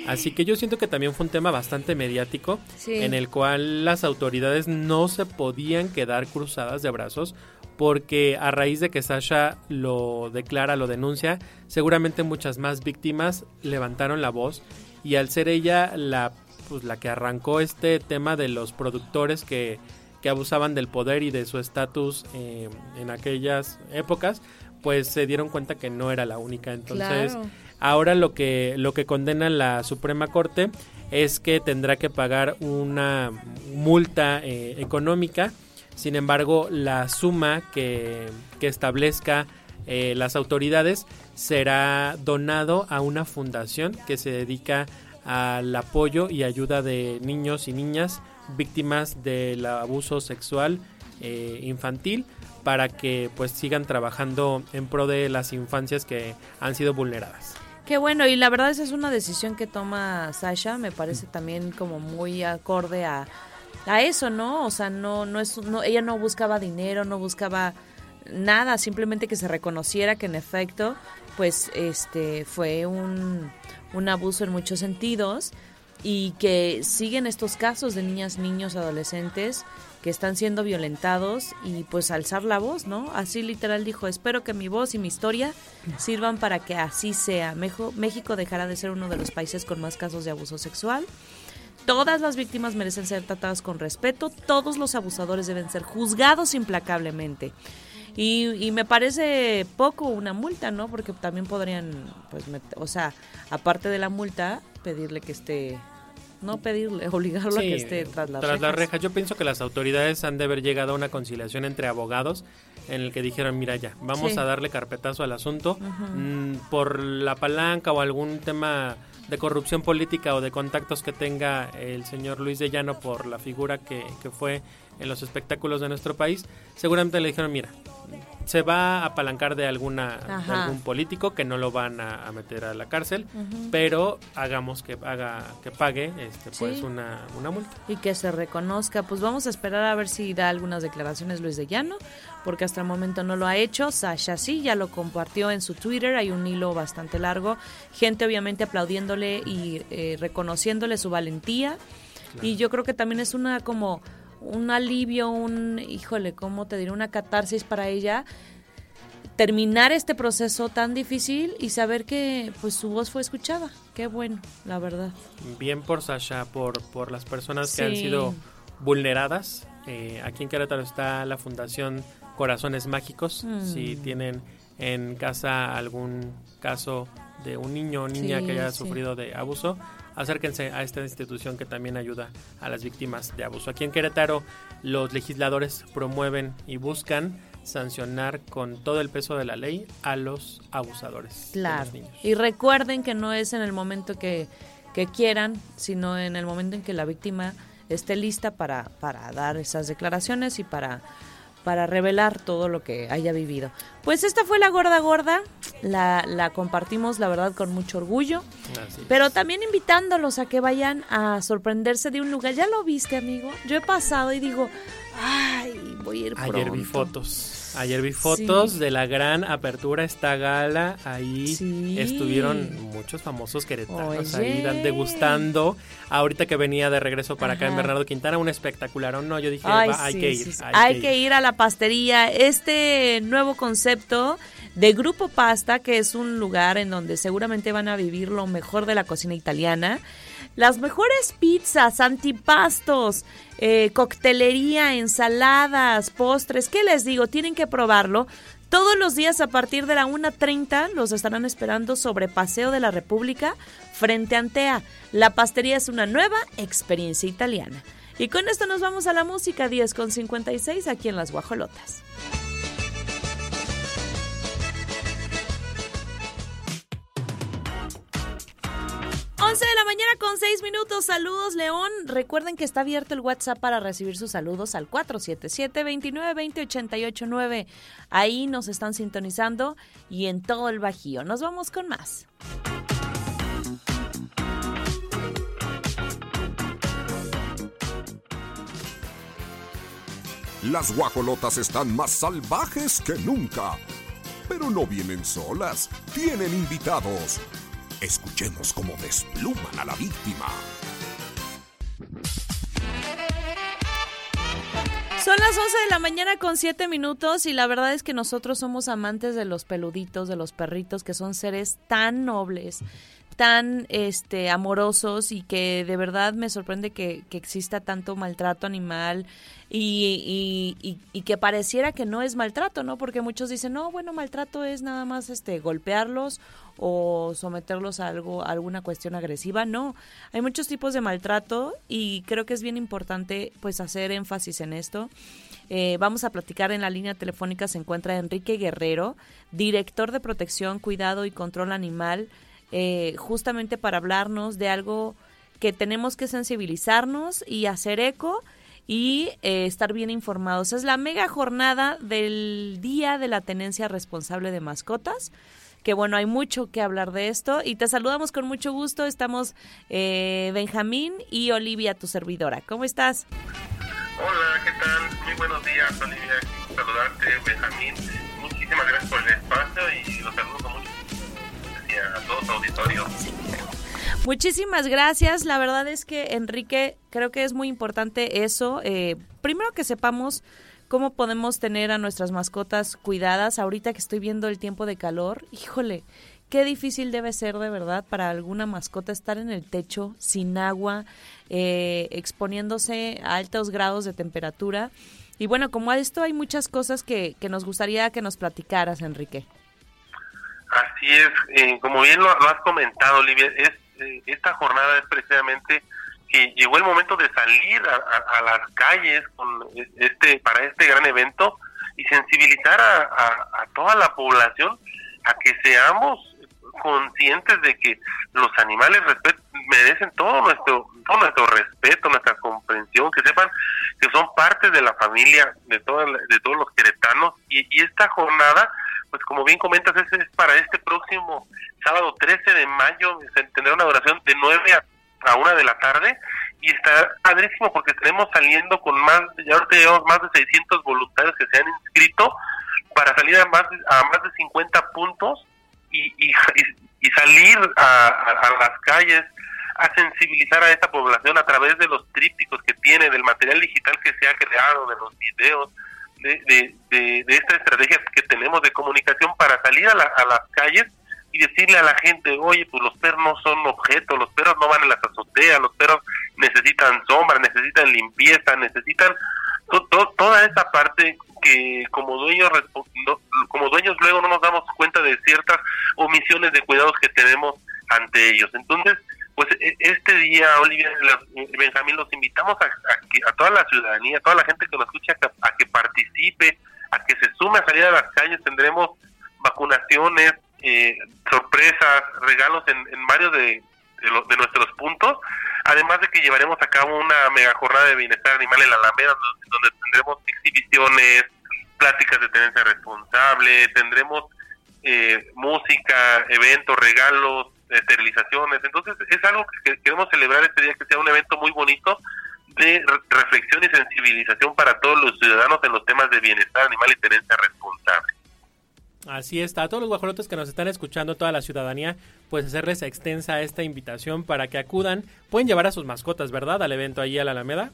Así que yo siento que también fue un tema bastante mediático Sí. en el cual las autoridades no se podían quedar cruzadas de brazos porque a raíz de que Sasha lo declara, lo denuncia, seguramente muchas más víctimas levantaron la voz y al ser ella la pues la que arrancó este tema de los productores que, que abusaban del poder y de su estatus eh, en aquellas épocas, pues se dieron cuenta que no era la única. Entonces, Claro. ahora lo que, lo que condena la Suprema Corte es que tendrá que pagar una multa eh, económica. Sin embargo, la suma que, que establezca eh, las autoridades será donado a una fundación que se dedica al apoyo y ayuda de niños y niñas víctimas del abuso sexual eh, infantil para que pues sigan trabajando en pro de las infancias que han sido vulneradas. Qué bueno, y la verdad esa es una decisión que toma Sasha, me parece también como muy acorde a, a eso, ¿no? O sea, no, no es, no, ella no buscaba dinero, no buscaba nada, simplemente que se reconociera que en efecto, pues, este, fue un, un abuso en muchos sentidos y que siguen estos casos de niñas, niños, adolescentes que están siendo violentados y pues alzar la voz, ¿no? Así literal dijo, espero que mi voz y mi historia sirvan para que así sea. México dejará de ser uno de los países con más casos de abuso sexual. Todas las víctimas merecen ser tratadas con respeto, todos los abusadores deben ser juzgados implacablemente. Y, y me parece poco una multa, ¿no? Porque también podrían, pues, o sea, aparte de la multa, pedirle que esté, no pedirle, [laughs] obligarlo a que esté tras las tras las rejas. rejas. Yo pienso que las autoridades han de haber llegado a una conciliación entre abogados en el que dijeron, mira ya, vamos Sí. a darle carpetazo al asunto mm, por la palanca o algún tema de corrupción política o de contactos que tenga el señor Luis de Llano por la figura que, que fue en los espectáculos de nuestro país, seguramente le dijeron, mira, se va a apalancar de alguna de algún político que no lo van a, a meter a la cárcel, pero hagamos que haga que pague este pues una, una multa. y que se reconozca. Pues vamos a esperar a ver si da algunas declaraciones Luis de Llano, porque hasta el momento no lo ha hecho. Sasha sí, ya lo compartió en su Twitter, hay un hilo bastante largo. Gente obviamente aplaudiéndole y eh, reconociéndole su valentía. Y yo creo que también es una como un alivio, un, híjole, ¿cómo te diré? Una catarsis para ella terminar este proceso tan difícil y saber que pues su voz fue escuchada. Qué bueno, la verdad. Bien por Sasha, por, por las personas que han sido vulneradas. Eh, aquí en Querétaro está la Fundación Corazones Mágicos. Mm. Si tienen en casa algún caso de un niño o niña Sí, que haya sí. sufrido de abuso, acérquense a esta institución que también ayuda a las víctimas de abuso. Aquí en Querétaro los legisladores promueven y buscan sancionar con todo el peso de la ley a los abusadores. de Claro. los niños. Y recuerden que no es en el momento que, que quieran, sino en el momento en que la víctima esté lista para, para dar esas declaraciones y para para revelar todo lo que haya vivido. Pues esta fue la gorda gorda, la, la compartimos la verdad con mucho orgullo, pero también invitándolos a que vayan a sorprenderse de un lugar. ¿Ya lo viste, amigo? Yo he pasado y digo, ay, voy a ir pronto. Ayer vi fotos. Ayer vi fotos de la gran apertura esta gala. Ahí estuvieron muchos famosos queretanos ahí degustando. Ahorita que venía de regreso para acá en Bernardo Quintana, un espectacular. No, yo dije, hay que ir. Hay, que, ir. a la pastería. Este nuevo concepto de Grupo Pasta, que es un lugar en donde seguramente van a vivir lo mejor de la cocina italiana. Las mejores pizzas, antipastos, eh, coctelería, ensaladas, postres. ¿Qué les digo? Tienen que probarlo. Todos los días a partir de la 1.30 los estarán esperando sobre Paseo de la República frente a Antea. La pastería es una nueva experiencia italiana. Y con esto nos vamos a la música 10 con 56 aquí en Las Guajolotas. 11 de la mañana con 6 minutos. Saludos, León. Recuerden que está abierto el WhatsApp para recibir sus saludos al 477-2920-889. Ahí nos están sintonizando y en todo el Bajío. Nos vamos con más. Las guajolotas están más salvajes que nunca. Pero no vienen solas, tienen invitados. Escuchemos cómo despluman a la víctima. Son las 11 de la mañana con 7 minutos y la verdad es que nosotros somos amantes de los peluditos, de los perritos, que son seres tan nobles, tan este amorosos y que de verdad me sorprende que, que exista tanto maltrato animal y, y, y, que pareciera que no es maltrato, ¿no? Porque muchos dicen, no, bueno, maltrato es nada más este golpearlos o someterlos a algo, a alguna cuestión agresiva. No, hay muchos tipos de maltrato y creo que es bien importante pues hacer énfasis en esto. Eh, vamos a platicar en la línea telefónica se encuentra Enrique Guerrero, director de protección, cuidado y control animal, eh, justamente para hablarnos de algo que tenemos que sensibilizarnos y hacer eco y eh, estar bien informados. Es la mega jornada del Día de la Tenencia Responsable de Mascotas que bueno, hay mucho que hablar de esto y te saludamos con mucho gusto. Estamos eh, Benjamín y Olivia, tu servidora. ¿Cómo estás? Hola, ¿qué tal? Muy buenos días, Olivia. Saludarte, Benjamín. Muchísimas gracias por el espacio y los saludo con mucho a todos auditorios. Muchísimas gracias. La verdad es que, Enrique, creo que es muy importante eso. Eh, primero que sepamos cómo podemos tener a nuestras mascotas cuidadas. Ahorita que estoy viendo el tiempo de calor, híjole, qué difícil debe ser de verdad para alguna mascota estar en el techo sin agua, eh, exponiéndose a altos grados de temperatura. Y bueno, como a esto hay muchas cosas que, que nos gustaría que nos platicaras, Enrique. Así es, eh, como bien lo, has comentado, Olivia, es eh, esta jornada es precisamente que llegó el momento de salir a, las calles con este para este gran evento y sensibilizar a, toda la población a que seamos conscientes de que los animales merecen todo nuestro todo nuestro respeto, nuestra comprensión, que sepan que son parte de la familia de todos de todos los queretanos y esta jornada pues como bien comentas, ese es para este próximo sábado 13 de mayo, tendrá una duración de 9 a, a 1 de la tarde y está padrísimo porque estaremos saliendo con más, ya ahora tenemos más de 600 voluntarios que se han inscrito para salir a más, a más de 50 puntos y, y, y salir a, a, las calles a sensibilizar a esta población a través de los trípticos que tiene, del material digital que se ha creado, de los videos, de, de, de, esta estrategia que tenemos de comunicación para salir a, a las calles y decirle a la gente, oye, pues los perros no son objetos, los perros no van en las azoteas, los perros necesitan sombra, necesitan limpieza, necesitan toda esa parte que como dueños como dueños luego no nos damos cuenta de ciertas omisiones de cuidados que tenemos ante ellos. Entonces, pues e, este día, Olivia Benjamín, los invitamos a, a, toda la ciudadanía, a toda la gente que nos escucha, a, que participe, a que se sume a salir a las calles. Tendremos vacunaciones, eh, sorpresas, regalos en, en varios de, de, de, nuestros puntos. Además de que llevaremos a cabo una mega jornada de bienestar animal en la Alameda, donde, donde tendremos exhibiciones, pláticas de tenencia responsable, tendremos eh, música, eventos, regalos, esterilizaciones. Entonces es algo que queremos celebrar este día, que sea un evento muy bonito de reflexión y sensibilización para todos los ciudadanos en los temas de bienestar animal y tenencia responsable. Así está, a todos los guajolotes que nos están escuchando, toda la ciudadanía, pues hacerles extensa esta invitación para que acudan. Pueden llevar a sus mascotas, ¿verdad? Al evento ahí a la Alameda.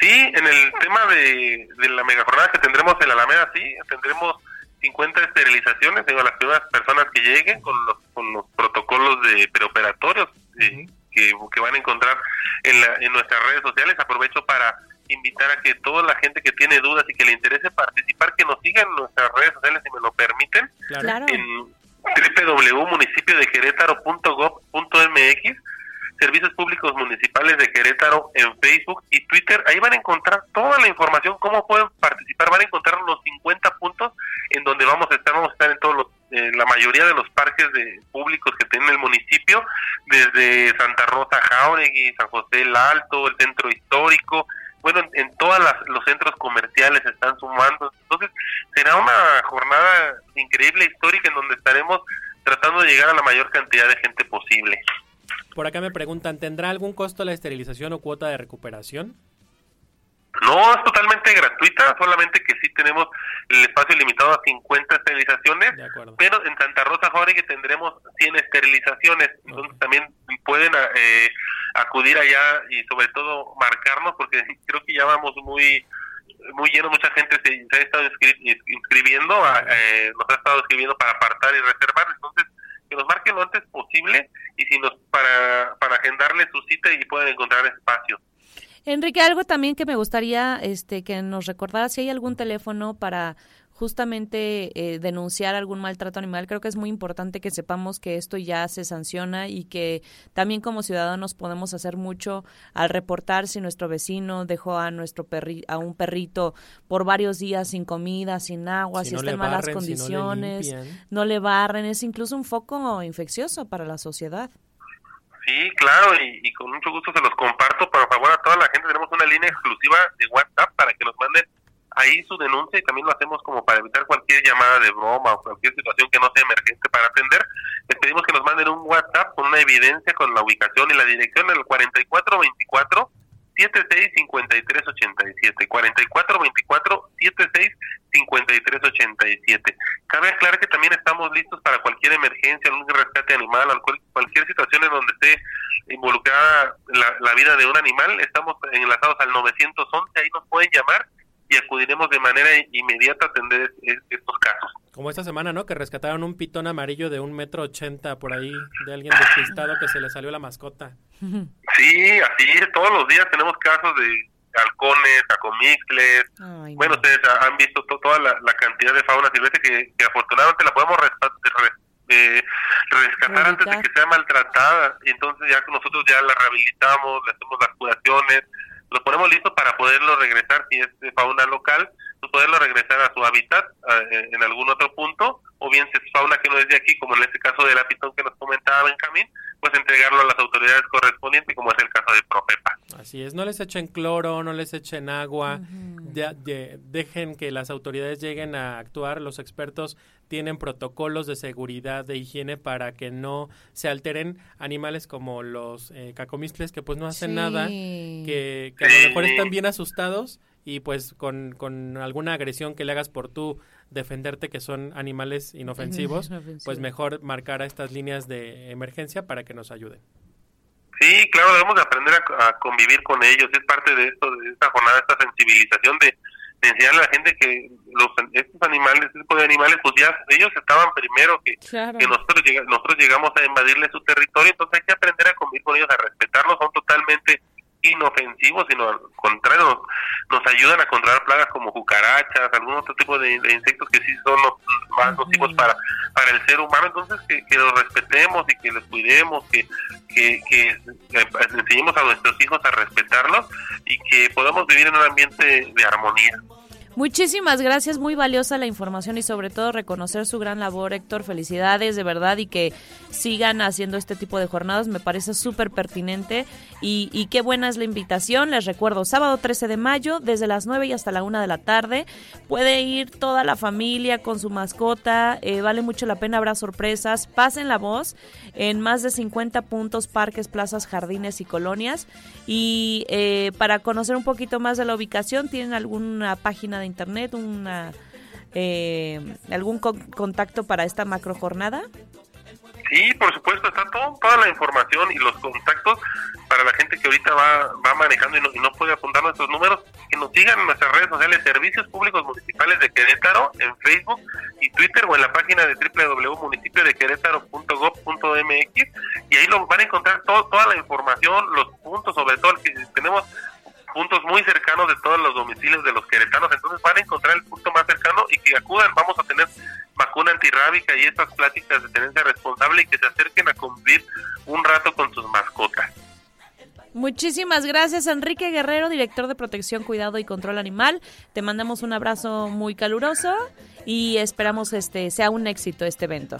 Sí, en el tema de, la megajornada que tendremos en la Alameda, sí, tendremos 50 esterilizaciones, digo, las primeras personas que lleguen con los, con los protocolos de preoperatorios eh, que, que, van a encontrar en, la, en nuestras redes sociales. Aprovecho para invitar a que toda la gente que tiene dudas y que le interese participar, que nos sigan en nuestras redes sociales, si me lo permiten, claro. en www.municipiodequerétaro.gov.mx Servicios Públicos Municipales de Querétaro en Facebook y Twitter. Ahí van a encontrar toda la información, cómo pueden participar. Van a encontrar los 50 puntos en donde vamos a estar. Vamos a estar en todos los, la mayoría de los parques de públicos que tiene el municipio, desde Santa Rosa, Jauregui, San José el Alto, el Centro Histórico, bueno, en, todos los centros comerciales están sumando. Entonces, será una jornada increíble, histórica, en donde estaremos tratando de llegar a la mayor cantidad de gente posible. Por acá me preguntan, ¿tendrá algún costo la esterilización o cuota de recuperación? No, es totalmente gratuita, solamente que sí tenemos el espacio limitado a 50 esterilizaciones, pero en Santa Rosa Jorge tendremos 100 esterilizaciones, entonces también pueden eh, acudir allá y sobre todo marcarnos, porque creo que ya vamos muy muy lleno, mucha gente se, ha estado inscribiendo, eh, nos ha estado escribiendo para apartar y reservar, entonces que nos marquen lo antes posible y si nos para, para agendarle su cita y puedan encontrar espacio. Enrique, algo también que me gustaría este, que nos recordara si hay algún teléfono para justamente eh, denunciar algún maltrato animal. Creo que es muy importante que sepamos que esto ya se sanciona y que también como ciudadanos podemos hacer mucho al reportar si nuestro vecino dejó a nuestro perri a un perrito por varios días sin comida, sin agua, si, está en malas condiciones, no le barren, es incluso un foco infeccioso para la sociedad. Sí, claro, y, con mucho gusto se los comparto. Por favor, a toda la gente tenemos una línea exclusiva de WhatsApp para que nos manden ahí su denuncia y también lo hacemos como para evitar cualquier llamada de broma o cualquier situación que no sea emergente para atender. Les pedimos que nos manden un WhatsApp con una evidencia con la ubicación y la dirección el 4424 765387 4424 765387 Cabe aclarar que también estamos listos para cualquier emergencia, algún rescate animal, cualquier situación en donde esté involucrada la vida de un animal. Estamos enlazados al 911, ahí nos pueden llamar y acudiremos de manera inmediata a atender estos casos. Como esta semana, ¿no? Que rescataron un pitón amarillo de un metro ochenta por ahí, de alguien despistado que se le salió la mascota. Sí, así es, todos los días tenemos casos de halcones, acomixles. bueno, ustedes han visto toda la, cantidad de fauna silvestre que, afortunadamente la podemos eh, rescatar antes de que sea maltratada. Y entonces ya nosotros ya la rehabilitamos, le hacemos las curaciones, lo ponemos listo para poderlo regresar, si es de fauna local, pues poderlo regresar a su hábitat eh, en algún otro punto, o bien si es fauna que no es de aquí, como en este caso del apitón que nos comentaba Benjamín, pues entregarlo a las autoridades correspondientes, como es el caso de Profepa. Así es, no les echen cloro, no les echen agua, dejen que las autoridades lleguen a actuar, los expertos tienen protocolos de seguridad, de higiene para que no se alteren animales como los eh, cacomistles que pues no hacen nada, que, a lo mejor están bien asustados y pues con, con alguna agresión que le hagas por tú defenderte que son animales inofensivos, [laughs] pues mejor marcar a estas líneas de emergencia para que nos ayuden. Sí, claro, debemos de aprender a, convivir con ellos, es parte de esto, de esta jornada, esta sensibilización de, enseñarle a la gente que los estos animales, este tipo de animales, pues ya ellos estaban primero que, que nosotros, nosotros llegamos a invadirle su territorio, entonces hay que aprender a convivir con ellos, a respetarlos, son totalmente inofensivos, sino al contrario, nos, ayudan a controlar plagas como cucarachas, algún otro tipo de, insectos que sí son los más nocivos para, para el ser humano. Entonces, que, que los respetemos y que los cuidemos, que, que, que, enseñemos a nuestros hijos a respetarlos y que podamos vivir en un ambiente de armonía. Muchísimas gracias, muy valiosa la información y sobre todo reconocer su gran labor, Héctor. Felicidades de verdad y que sigan haciendo este tipo de jornadas, me parece súper pertinente y, qué buena es la invitación. Les recuerdo, sábado 13 de mayo, desde las 9 y hasta la 1 de la tarde. Puede ir toda la familia con su mascota, eh, vale mucho la pena, habrá sorpresas. Pasen la voz en más de 50 puntos, parques, plazas, jardines y colonias. Y eh, para conocer un poquito más de la ubicación, ¿tienen alguna página de internet, una eh, algún contacto para esta macro jornada? Sí, por supuesto, está todo, toda la información y los contactos para la gente que ahorita va, va manejando y no, puede apuntar nuestros números, que nos sigan en nuestras redes sociales, Servicios Públicos Municipales de Querétaro, en Facebook y Twitter o en la página de www.municipiodequerétaro.gov.mx y ahí lo van a encontrar toda la información, los puntos, sobre todo que tenemos puntos muy cercanos de todos los domicilios de los queretanos, entonces van a encontrar el punto más cercano y que acudan, vamos a tener vacuna antirrábica y estas pláticas de tenencia responsable y que se acerquen a cumplir un rato con sus mascotas. Muchísimas gracias, Enrique Guerrero, director de Protección, Cuidado y Control Animal. Te mandamos un abrazo muy caluroso y esperamos este sea un éxito este evento.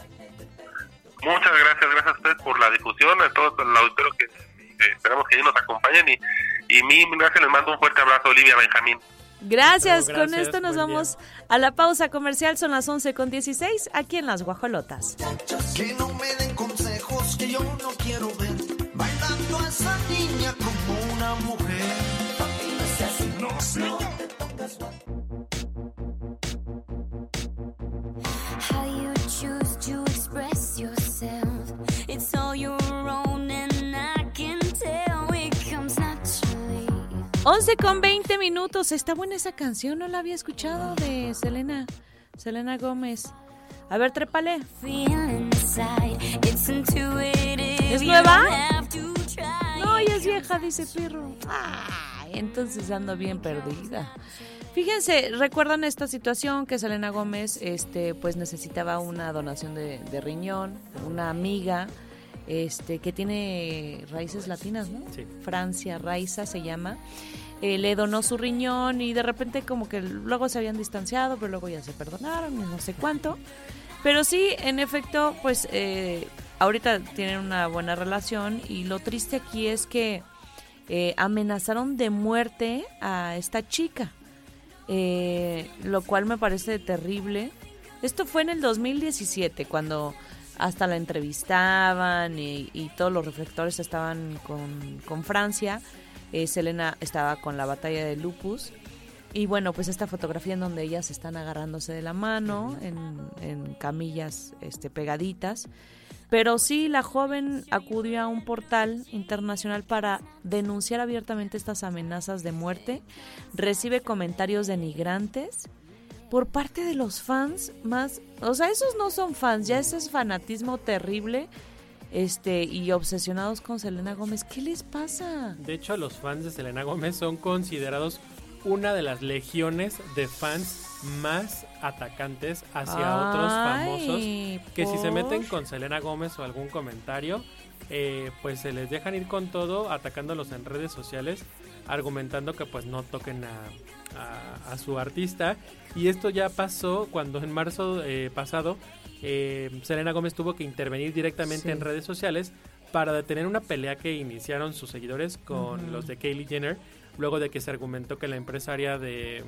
Muchas gracias, gracias a ustedes por la difusión, a todos los auditores que esperamos que nos acompañen y, y mí, gracias, les mando un fuerte abrazo, Olivia Benjamín. Gracias, con esto nos vamos a la pausa comercial, son las 11 con 16 aquí en Las Guajolotas. Que no me den consejos que yo no quiero ver, bailando a esa niña como una mujer. No, no, 11 con 20 minutos. Está buena esa canción, no la había escuchado de Selena. Selena Gómez. A ver, trépale. ¿Es nueva? No, ya es vieja, dice Pirro. entonces ando bien perdida. Fíjense, recuerdan esta situación que Selena Gómez este, pues necesitaba una donación de riñón, una amiga este, que tiene raíces latinas, ¿no? Sí. Francia, Raiza se llama. Eh, le donó su riñón y de repente como que luego se habían distanciado, pero luego ya se perdonaron y no sé cuánto. Pero sí, en efecto, pues eh, ahorita tienen una buena relación y lo triste aquí es que eh, amenazaron de muerte a esta chica, lo cual me parece terrible. Esto fue en el 2017, cuando hasta la entrevistaban y, todos los reflectores estaban con, Francia. Eh, Selena estaba con la batalla de Lupus. Y bueno, pues esta fotografía en donde ellas están agarrándose de la mano en, camillas este, pegaditas. Pero sí, la joven acudió a un portal internacional para denunciar abiertamente estas amenazas de muerte. Recibe comentarios denigrantes por parte de los fans más, o sea, esos no son fans, ya ese es fanatismo terrible. Este, y obsesionados con Selena Gómez, ¿qué les pasa? De hecho, los fans de Selena Gómez son considerados una de las legiones de fans más atacantes hacia otros famosos que si se meten con Selena Gómez o algún comentario, eh, pues se les dejan ir con todo atacándolos en redes sociales, argumentando que pues no toquen a, a, su artista. Y esto ya pasó cuando en marzo eh, pasado eh, Selena Gómez tuvo que intervenir directamente en redes sociales para detener una pelea que iniciaron sus seguidores con los de Kylie Jenner, luego de que se argumentó que la empresaria de,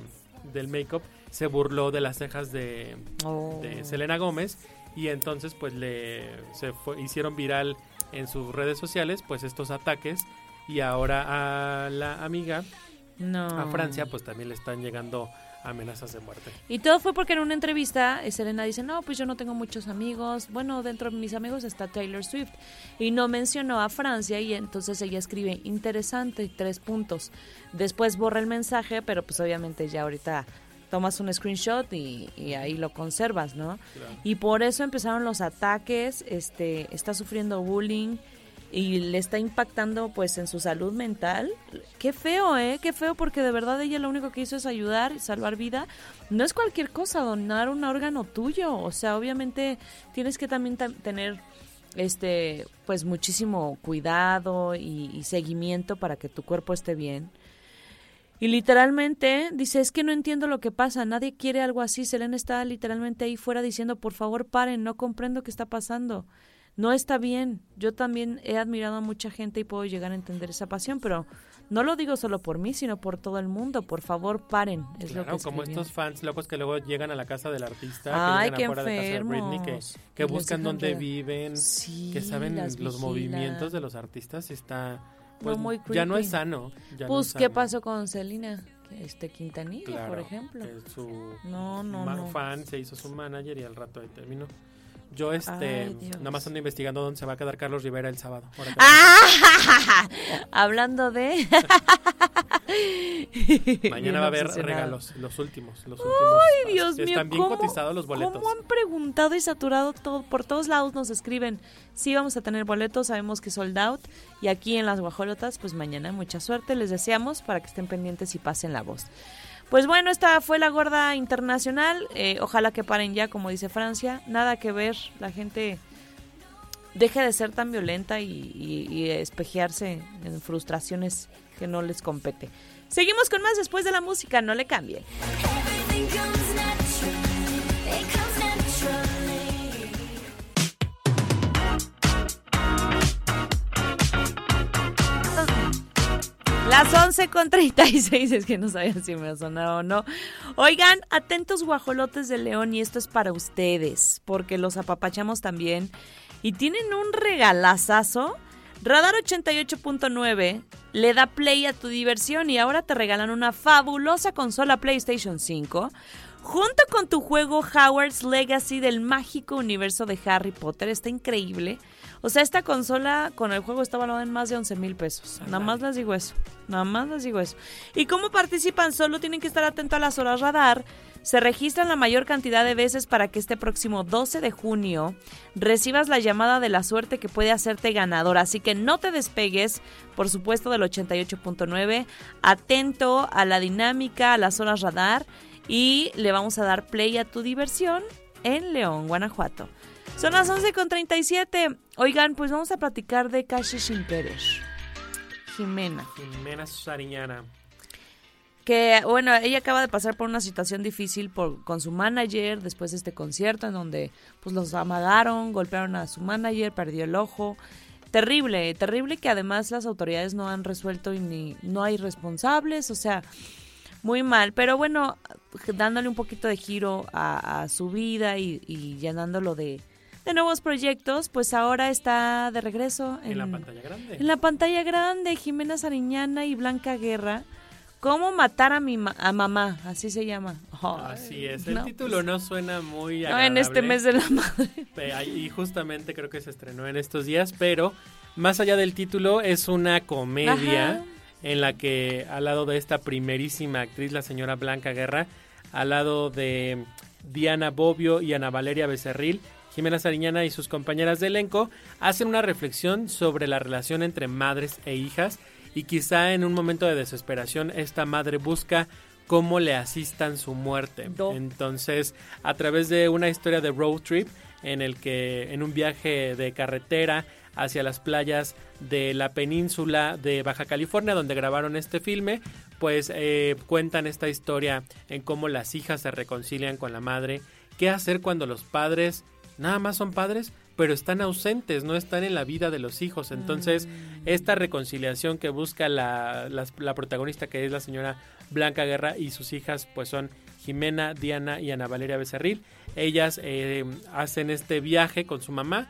del make-up se burló de las cejas de, oh. Selena Gómez y entonces pues le se hicieron viral en sus redes sociales pues estos ataques y ahora a la amiga no. A Francia pues también le están llegando amenazas de muerte. Y todo fue porque en una entrevista eh, Selena dice, no, pues yo no tengo muchos amigos. Bueno, dentro de mis amigos está Taylor Swift. Y no mencionó a Francia y entonces ella escribe, interesante, tres puntos. Después borra el mensaje, pero pues obviamente ya ahorita tomas un screenshot y, ahí lo conservas, ¿no? Y por eso empezaron los ataques, este, está sufriendo bullying y le está impactando pues en su salud mental. Qué feo, ¿eh? Qué feo porque de verdad ella lo único que hizo es ayudar y salvar vida. No es cualquier cosa donar un órgano tuyo, o sea, obviamente tienes que también tener este pues muchísimo cuidado y, seguimiento para que tu cuerpo esté bien. Y literalmente dice, es que no entiendo lo que pasa, nadie quiere algo así. Selena está literalmente ahí fuera diciendo, por favor paren, no comprendo qué está pasando. No está bien. Yo también he admirado a mucha gente y puedo llegar a entender esa pasión, pero no lo digo solo por mí, sino por todo el mundo. Por favor, paren. Es lo que como estos fans locos que luego llegan a la casa del artista, Ay, que llegan afuera de casa de Britney, que, buscan dónde viven, que saben los movimientos de los artistas. Está pues, ya no es sano. pues, ¿qué pasó con Selena? Este Quintanilla, por ejemplo. Que su no, fan se hizo su manager y al rato ahí terminó. Yo, este, nada más ando investigando dónde se va a quedar Carlos Rivera el sábado. Ah, [laughs] hablando de. [laughs] Mañana va a haber regalos, los últimos. Los últimos Ay, Dios mío. Están bien cotizados los boletos. ¿Cómo han preguntado y saturado todo? Por todos lados nos escriben. Sí, vamos a tener boletos, sabemos que sold out. Y aquí en las Guajolotas, pues mañana mucha suerte. Les deseamos para que estén pendientes y pasen la voz. Pues bueno, esta fue la gorda internacional. Eh, ojalá que paren ya, como dice Francia. Nada que ver, la gente deje de ser tan violenta y, y, espejearse en frustraciones que no les compete. Seguimos con más después de la música, no le cambie. Las 11 con 36, es que no sabía si me ha sonado o no. Oigan, atentos guajolotes de León y esto es para ustedes, porque los apapachamos también. Y tienen un regalazazo. Radar 88.9 le da play a tu diversión y ahora te regalan una fabulosa consola PlayStation 5 junto con tu juego Howard's Legacy del mágico universo de Harry Potter. Está increíble. O sea, esta consola con el juego está valorada en más de 11 mil pesos. Nada más les digo eso. Nada más les digo eso. ¿Y cómo participan? Solo tienen que estar atentos a las horas radar. Se registran la mayor cantidad de veces para que este próximo 12 de junio recibas la llamada de la suerte que puede hacerte ganador. Así que no te despegues, por supuesto, del 88.9. Atento a la dinámica, a las horas radar. Y le vamos a dar play a tu diversión en León, Guanajuato. Son las 11.37. Oigan, pues vamos a platicar de Cashi Pérez. Jimena. Jimena Sariñana. Que, bueno, ella acaba de pasar por una situación difícil por, con su manager después de este concierto en donde pues los amagaron, golpearon a su manager, perdió el ojo. Terrible, terrible que además las autoridades no han resuelto y ni no hay responsables, o sea, muy mal. Pero bueno, dándole un poquito de giro a, su vida y, y llenándolo de, de nuevos proyectos, pues ahora está de regreso en, la pantalla grande. En la pantalla grande, Jimena Sariñana y Blanca Guerra. ¿Cómo matar a mi a mamá? Así se llama. Así es. El título no suena muy agradable. No, en este mes de la madre. [laughs] Y justamente creo que se estrenó en estos días, pero más allá del título es una comedia en la que al lado de esta primerísima actriz, la señora Blanca Guerra, al lado de Diana Bobbio y Ana Valeria Becerril, Jimena Sariñana y sus compañeras de elenco hacen una reflexión sobre la relación entre madres e hijas y quizá en un momento de desesperación esta madre busca cómo le asistan su muerte. Entonces, a través de una historia de road trip en el que en un viaje de carretera hacia las playas de la península de Baja California donde grabaron este filme, pues eh, cuentan esta historia en cómo las hijas se reconcilian con la madre, qué hacer cuando los padres nada más son padres, pero están ausentes, no están en la vida de los hijos. Entonces, mm. esta reconciliación que busca la, la, protagonista, que es la señora Blanca Guerra, y sus hijas, pues son Jimena, Diana y Ana Valeria Becerril. Ellas eh, hacen este viaje con su mamá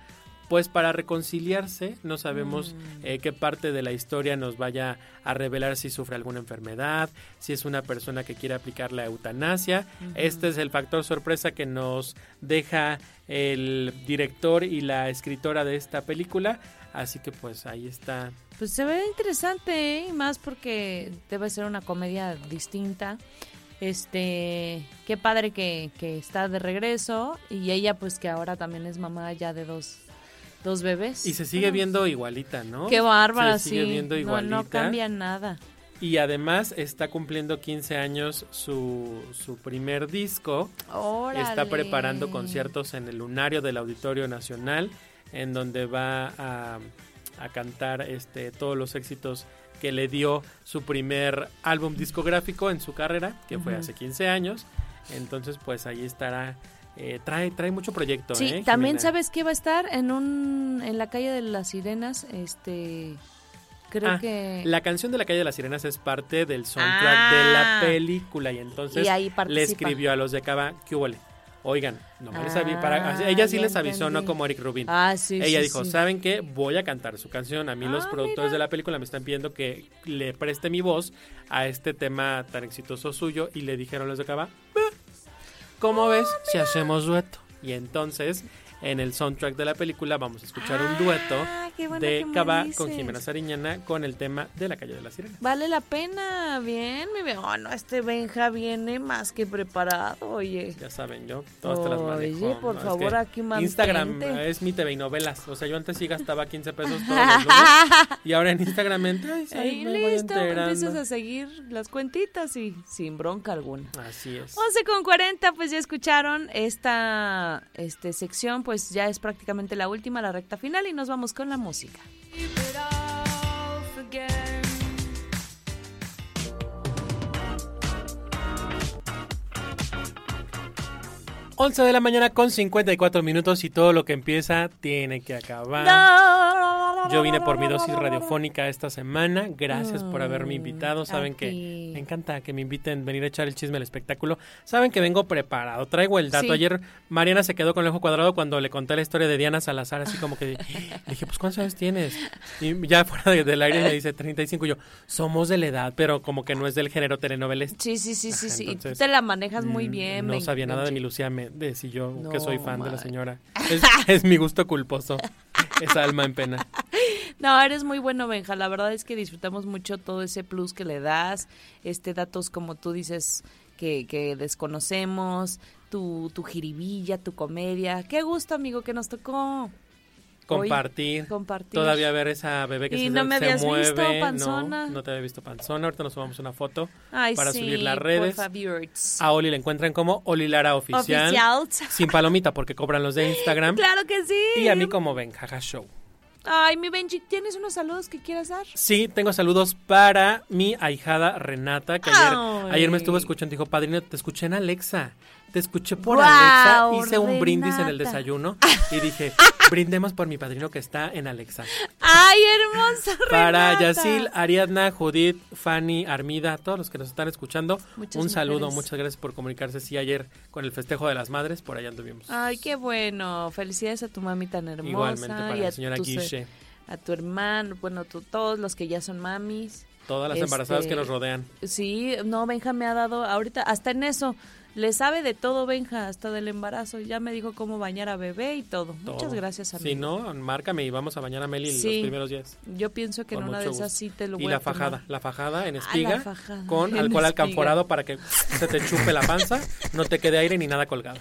pues para reconciliarse no sabemos mm. eh, qué parte de la historia nos vaya a revelar si sufre alguna enfermedad, si es una persona que quiere aplicar la eutanasia. Este es el factor sorpresa que nos deja el director y la escritora de esta película. Así que pues ahí está. Pues se ve interesante, ¿eh? más porque debe ser una comedia distinta. Este, qué padre que, que está de regreso y ella pues que ahora también es mamá ya de dos Dos bebés. Y se sigue viendo igualita, ¿no? Qué bárbara, se sigue viendo igualita. No, no cambia nada. Y además está cumpliendo 15 años su, su primer disco. Está preparando conciertos en el Lunario del Auditorio Nacional, en donde va a, a cantar este, todos los éxitos que le dio su primer álbum discográfico en su carrera, que fue hace 15 años. Entonces, pues ahí estará. Eh, trae, trae mucho proyecto. Sí, ¿eh, también sabes que va a estar en un en la calle de las sirenas, este creo Ah, que La canción de la calle de las sirenas es parte del soundtrack Ah. de la película y entonces Y ahí le escribió a los de Cava, ¿qué hubo? Oigan, no me les avi- Ah, para, ella sí les avisó, no como Eric Rubin. Ah, sí, ella sí, dijo, sí. ¿saben qué? Voy a cantar su canción. A mí los Ah, productores mira. de la película me están pidiendo que le preste mi voz a este tema tan exitoso suyo y le dijeron los de Cava, "Ah, ¿cómo ves si hacemos dueto? Y entonces, en el soundtrack de la película vamos a escuchar un dueto Ah, bueno de Cava con Jimena Sariñana con el tema de la calle de las sirenas. Vale la pena, bien, mi Oh, no, este Benja viene más que preparado, oye. Ya saben, yo todas te las manejo. Oye, por favor, que aquí mantente. Instagram es mi TV y novelas. O sea, yo antes sí gastaba 15 pesos [laughs] todos los lunes. y ahora en Instagram entro y Ahí me voy listo, enterando. empiezas a seguir las cuentitas y sin bronca alguna. Así es. 11 con 40, pues ya escucharon esta este, sección, pues ya es prácticamente la última, la recta final y nos vamos con la música. 11 de la mañana con 54 minutos y todo lo que empieza tiene que acabar. Yo vine por mi dosis radiofónica esta semana. Gracias por haberme invitado. Saben que me encanta que me inviten a venir a echar el chisme al espectáculo. Saben que vengo preparado. Traigo el dato. Sí. Ayer Mariana se quedó con el ojo cuadrado cuando le conté la historia de Diana Salazar. Así como que [laughs] le dije, pues ¿cuántos años tienes? Y ya fuera de- del aire me dice 35. Y yo, somos de la edad, pero como que no es del género telenovelesco. Sí, sí, sí, sí, sí. Y tú te la manejas muy Mm, bien. No sabía nada de mi Lucía Méndez y yo que soy fan de la señora. [laughs] Es, es mi gusto culposo. Esa alma en pena. [laughs] No, eres muy bueno, Benja. La verdad es que disfrutamos mucho todo ese plus que le das, este datos como tú dices que, que desconocemos, tu, tu jiribilla, tu comedia. Qué gusto, amigo, que nos tocó. Compartir. compartir. Todavía ver esa bebé que Y se, no me se habías mueve. visto, no, panzona. No, te había visto panzona. Ahorita nos tomamos una foto Ay, para sí, subir las redes. A Oli la encuentran como Oli Lara Oficial. Oficial. Sin palomita porque cobran los de Instagram. [laughs] Claro que sí. Y a mí como ven, jaja show. Ay, mi Benji, ¿tienes unos saludos que quieras dar? Sí, tengo saludos para mi ahijada Renata, que ayer, Ay. ayer me estuvo escuchando. Dijo, padrino, te escuché en Alexa. Te escuché por Alexa. Hice un brindis en el desayuno y dije, [laughs] brindemos por mi padrino que está en Alexa. Ay, hermosa [laughs] Para. Yacil, Ariadna, Judith, Fanny, Armida, todos los que nos están escuchando, Muchas un saludo, muchas gracias por comunicarse. Sí, ayer con el festejo de las madres, por allá anduvimos. Ay, qué bueno. Felicidades a tu mami tan hermosa. Igualmente para y la señora tus- Guiche, A tu hermano, bueno, tú, todos los que ya son mamis. todas las embarazadas este, que nos rodean. Sí, no, Benja me ha dado ahorita, hasta en eso, le sabe de todo Benja, hasta del embarazo. Ya me dijo cómo bañar a bebé y todo. Muchas todo. gracias, amigo. Si no, márcame y vamos a bañar a Meli Sí. los primeros días. Yo pienso que Con en una de esas gusto. sí te lo Y voy la a tomar. fajada, la fajada en Ah, la espiga fajada con en alcohol espiga. alcanforado para que se te chupe la panza, no te quede aire ni nada colgado.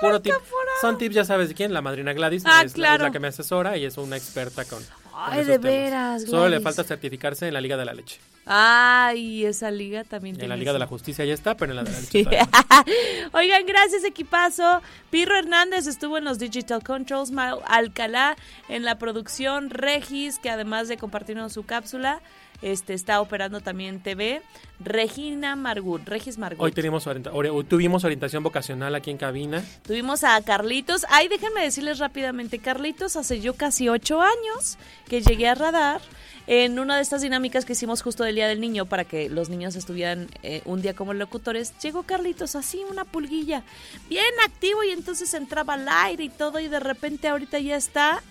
Puro tip. Son tips, ya sabes de quién, la madrina Gladys Ah, es, la, claro. es la que me asesora y es una experta con, Ay, de temas. veras, Solo le Gladys. falta certificarse en la Liga de la Leche. Ay, esa liga también En la Liga de la Justicia ya está, pero en la de la no. [laughs] Oigan, gracias equipazo. Pirro Hernández estuvo en los Digital Controls, Mau Alcalá en la producción, Regis, que además de compartirnos su cápsula, este está operando también TV, Regina Margut, Regis Margut. Hoy, tenemos orienta- ori- hoy tuvimos orientación vocacional aquí en cabina. Tuvimos a Carlitos. Ay, déjenme decirles rápidamente, Carlitos hace yo casi ocho años que llegué a Radar en una de estas dinámicas que hicimos justo del Día del Niño para que los niños estuvieran eh, un día como locutores. Llegó Carlitos así, una pulguilla, bien activo y entonces entraba al aire y todo y de repente ahorita ya está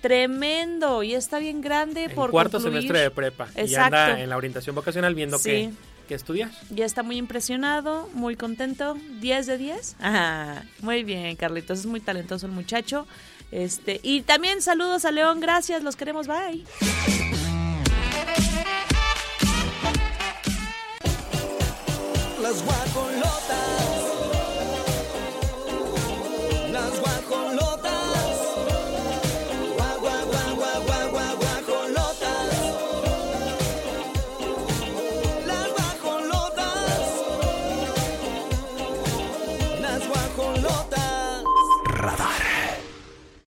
tremendo y está bien grande En por cuarto concluir. semestre de prepa. Y Exacto. anda en la orientación vocacional viendo Sí. qué, qué estudiar. Ya está muy impresionado, muy contento. 10 de 10. [laughs] Ajá, muy bien, Carlitos. Es muy talentoso el muchacho. Este, y también saludos a León, gracias, los queremos, bye. Las guacolotas.